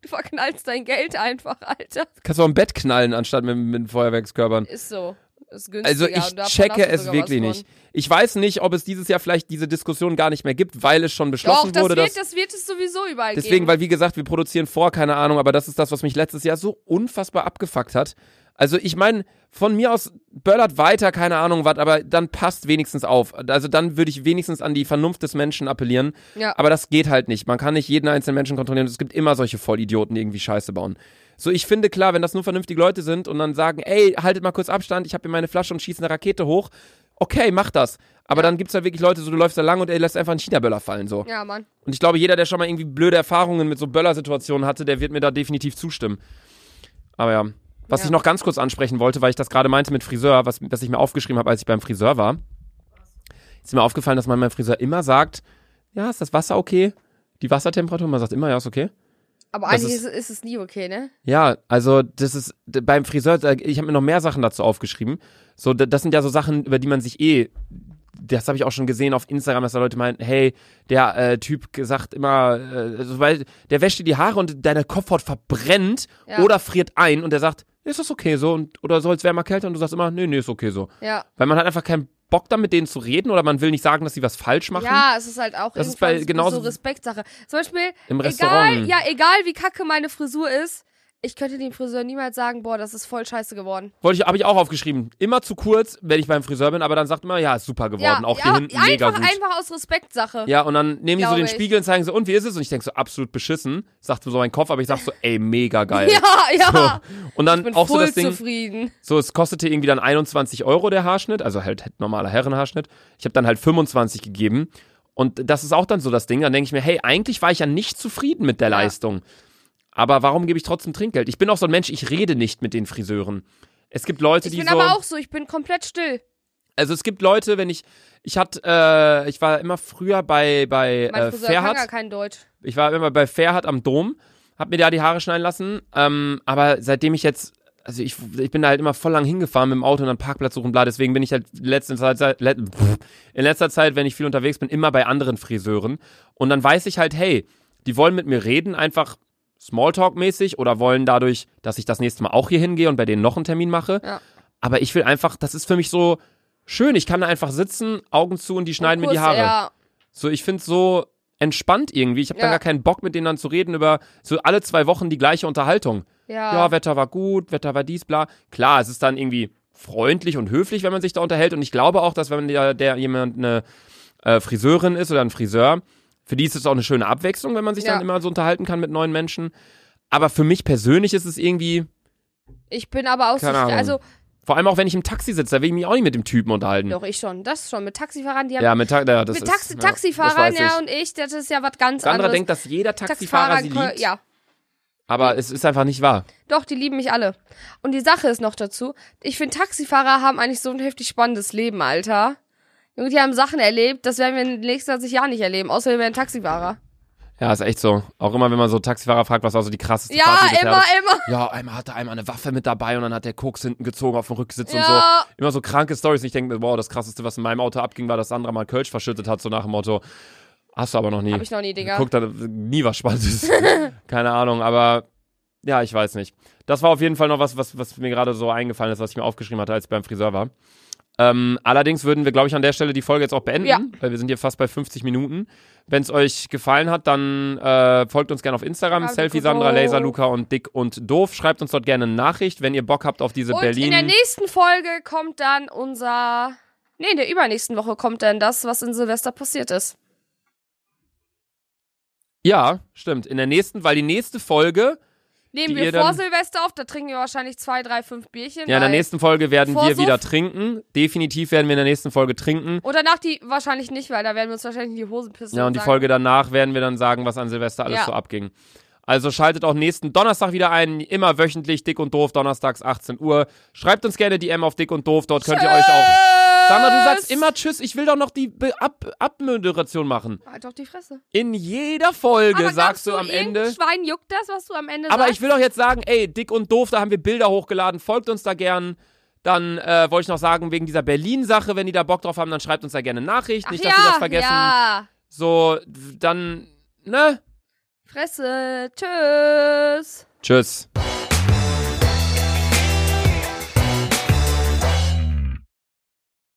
du verknallst dein Geld einfach, Alter. kannst du am Bett knallen, anstatt mit, mit Feuerwerkskörpern. Ist so. Ist günstiger. Also ich checke es wirklich nicht. Ich weiß nicht, ob es dieses Jahr vielleicht diese Diskussion gar nicht mehr gibt, weil es schon Doch, beschlossen das wurde, wird, dass das wird es sowieso überall Deswegen, geben. weil wie gesagt, wir produzieren vor, keine Ahnung, aber das ist das, was mich letztes Jahr so unfassbar abgefuckt hat. Also ich meine, von mir aus böllert weiter, keine Ahnung was, aber dann passt wenigstens auf. Also dann würde ich wenigstens an die Vernunft des Menschen appellieren. Ja. Aber das geht halt nicht. Man kann nicht jeden einzelnen Menschen kontrollieren. Es gibt immer solche Vollidioten, die irgendwie Scheiße bauen. So, ich finde klar, wenn das nur vernünftige Leute sind und dann sagen, ey, haltet mal kurz Abstand, ich habe hier meine Flasche und schieße eine Rakete hoch. Okay, mach das. Aber dann gibt's da wirklich Leute, so du läufst da lang und er lässt einfach einen China-Böller fallen, so. ja, Mann. Und ich glaube, jeder, der schon mal irgendwie blöde Erfahrungen mit so Böller-Situationen hatte, der wird mir da definitiv zustimmen. Aber ja. Was Ja. ich noch ganz kurz ansprechen wollte, weil ich das gerade meinte mit Friseur, was, was ich mir aufgeschrieben habe, als ich beim Friseur war, ist mir aufgefallen, dass man beim Friseur immer sagt, ja, ist das Wasser okay? Die Wassertemperatur, man sagt immer, ja, ist okay. Aber eigentlich ist- ist, es nie okay, ne? Ja, also das ist beim Friseur, ich habe mir noch mehr Sachen dazu aufgeschrieben. So, das sind ja so Sachen, über die man sich eh, das habe ich auch schon gesehen auf Instagram, dass da Leute meinen, hey, der äh, Typ gesagt immer, äh, so, weil der wäscht dir die Haare und deine Kopfhaut verbrennt Ja. oder friert ein und der sagt, ist das okay so und oder soll es wärmer kälter und du sagst immer, nee, nee, ist okay so. Ja. Weil man hat einfach keinen Bock da mit denen zu reden oder man will nicht sagen, dass sie was falsch machen. Ja, es ist halt auch Das ist bei- genauso- so Respektsache. Zum Beispiel, Im egal, Restaurant. ja, egal wie kacke meine Frisur ist, ich könnte dem Friseur niemals sagen, boah, das ist voll scheiße geworden. Wollte ich, habe ich auch aufgeschrieben. Immer zu kurz, wenn ich beim Friseur bin, aber dann sagt man, ja, ist super geworden. ja, auch ja, hier hinten mega einfach, gut. einfach aus Respektsache. Ja, und dann nehmen die so den ich. Spiegel und zeigen so, und wie ist es? Und ich denke so, absolut beschissen. Sagt so mein Kopf, aber ich sag so, ey, mega geil. *laughs* Ja, ja. So. Und dann Ich bin auch so voll das Ding, zufrieden. so es kostete irgendwie dann 21 Euro der Haarschnitt, also halt normaler Herrenhaarschnitt. Ich habe dann halt 25 gegeben. Und das ist auch dann so das Ding. Dann denke ich mir, hey, eigentlich war ich ja nicht zufrieden mit der Ja. Leistung. Aber warum gebe ich trotzdem Trinkgeld? Ich bin auch so ein Mensch, ich rede nicht mit den Friseuren. Es gibt Leute, Ich die bin so. aber auch so, ich bin komplett still. Also es gibt Leute, wenn ich, ich hatte, äh, ich war immer früher bei bei Mein äh, Friseur kann Fairhard. gar kein Deutsch. Ich war immer bei Fairhard am Dom, hab mir da die Haare schneiden lassen. Ähm, aber seitdem ich jetzt, also ich, ich bin da halt immer voll lang hingefahren mit dem Auto und dann Parkplatz suchen, bla. Deswegen bin ich halt in letzter Zeit, in letzter Zeit, wenn ich viel unterwegs bin, immer bei anderen Friseuren. Und dann weiß ich halt, hey, die wollen mit mir reden, einfach Smalltalk-mäßig oder wollen dadurch, dass ich das nächste Mal auch hier hingehe und bei denen noch einen Termin mache. Ja. Aber ich will einfach, das ist für mich so schön. Ich kann da einfach sitzen, Augen zu und die schneiden mir die Kurz, Haare. Ja, So, ich find's so entspannt irgendwie. Ich habe dann Ja. gar keinen Bock, mit denen dann zu reden über so alle zwei Wochen die gleiche Unterhaltung. ja. Ja, Wetter war gut, Wetter war dies, bla. Klar, es ist dann irgendwie freundlich und höflich, wenn man sich da unterhält. Und ich glaube auch, dass wenn der, der jemand eine äh, Friseurin ist oder ein Friseur, für die ist es auch eine schöne Abwechslung, wenn man sich Ja. dann immer so unterhalten kann mit neuen Menschen. Aber für mich persönlich ist es irgendwie, Ich bin aber auch so, also vor allem auch wenn ich im Taxi sitze, da will ich mich auch nicht mit dem Typen unterhalten. doch ich schon, das schon mit Taxifahrern, die haben Ja, mit, Ta ja, mit ist, Taxi ja, Taxifahrern, weiß ja ich. und ich, das ist ja was ganz Sandra anderes. denkt, dass jeder Taxifahrer sie Taxifahrer, liebt, ja, aber es ist einfach nicht wahr. doch, die lieben mich alle. Und die Sache ist noch dazu, ich finde Taxifahrer haben eigentlich so ein heftig spannendes Leben, Alter. Junge, die haben Sachen erlebt, das werden wir in den nächsten 20 Jahren nicht erleben, außer wir werden Taxifahrer. Ja, ist echt so. Auch immer, wenn man so Taxifahrer fragt, was war so die krasseste Ja, Fahrt, die immer, immer. Ja, einmal hatte einmal eine Waffe mit dabei und dann hat der Koks hinten gezogen auf dem Rücksitz und Ja. so. Immer so kranke Stories. Ich denke mir, wow, das krasseste, was in meinem Auto abging, war, dass Sandra mal Kölsch verschüttet hat, so nach dem Motto. Hast du aber noch nie. Hab ich noch nie, Digga. Guck da nie was Spannendes. *laughs* Keine Ahnung, aber ja, ich weiß nicht. Das war auf jeden Fall noch was, was, was mir gerade so eingefallen ist, was ich mir aufgeschrieben hatte, als ich beim Friseur war. Ähm, allerdings würden wir, glaube ich, an der Stelle die Folge jetzt auch beenden, Ja. weil wir sind hier fast bei 50 Minuten. Wenn es euch gefallen hat, dann äh, folgt uns gerne auf Instagram, Ja, Selfie Sandra. Laser Luca und Dick und Doof. Schreibt uns dort gerne eine Nachricht, wenn ihr Bock habt auf diese Und Berlin. in der nächsten Folge kommt dann unser. Nee, in der übernächsten Woche kommt dann das, was in Silvester passiert ist. ja, stimmt. In der nächsten, weil die nächste Folge, Nehmen wir vor Silvester auf, da trinken wir wahrscheinlich zwei, drei, fünf Bierchen. ja, in der nächsten Folge werden wir Vorsuff. wieder trinken. Definitiv werden wir in der nächsten Folge trinken. Und danach die wahrscheinlich nicht, weil da werden wir uns wahrscheinlich in die Hosen pissen. Ja, und die sagen, Folge danach werden wir dann sagen, was an Silvester alles Ja. so abging. Also schaltet auch nächsten Donnerstag wieder ein, immer wöchentlich, dick und doof, donnerstags 18 Uhr. Schreibt uns gerne DM auf dick und doof, dort könnt ihr euch auch. Sandra, du sagst immer Tschüss, ich will doch noch die Be Ab Abmoderation machen. Halt doch die Fresse. In jeder Folge Aber sagst du am Ende. Schwein juckt das, was du am Ende Aber sagst? ich will doch jetzt sagen, ey, dick und doof, da haben wir Bilder hochgeladen, folgt uns da gern. Dann äh, wollte ich noch sagen, wegen dieser Berlin-Sache, wenn die da Bock drauf haben, dann schreibt uns da gerne Nachricht. Ach Nicht, ja, dass wir das vergessen. Ja. So, dann, ne? Fresse. Tschüss. Tschüss.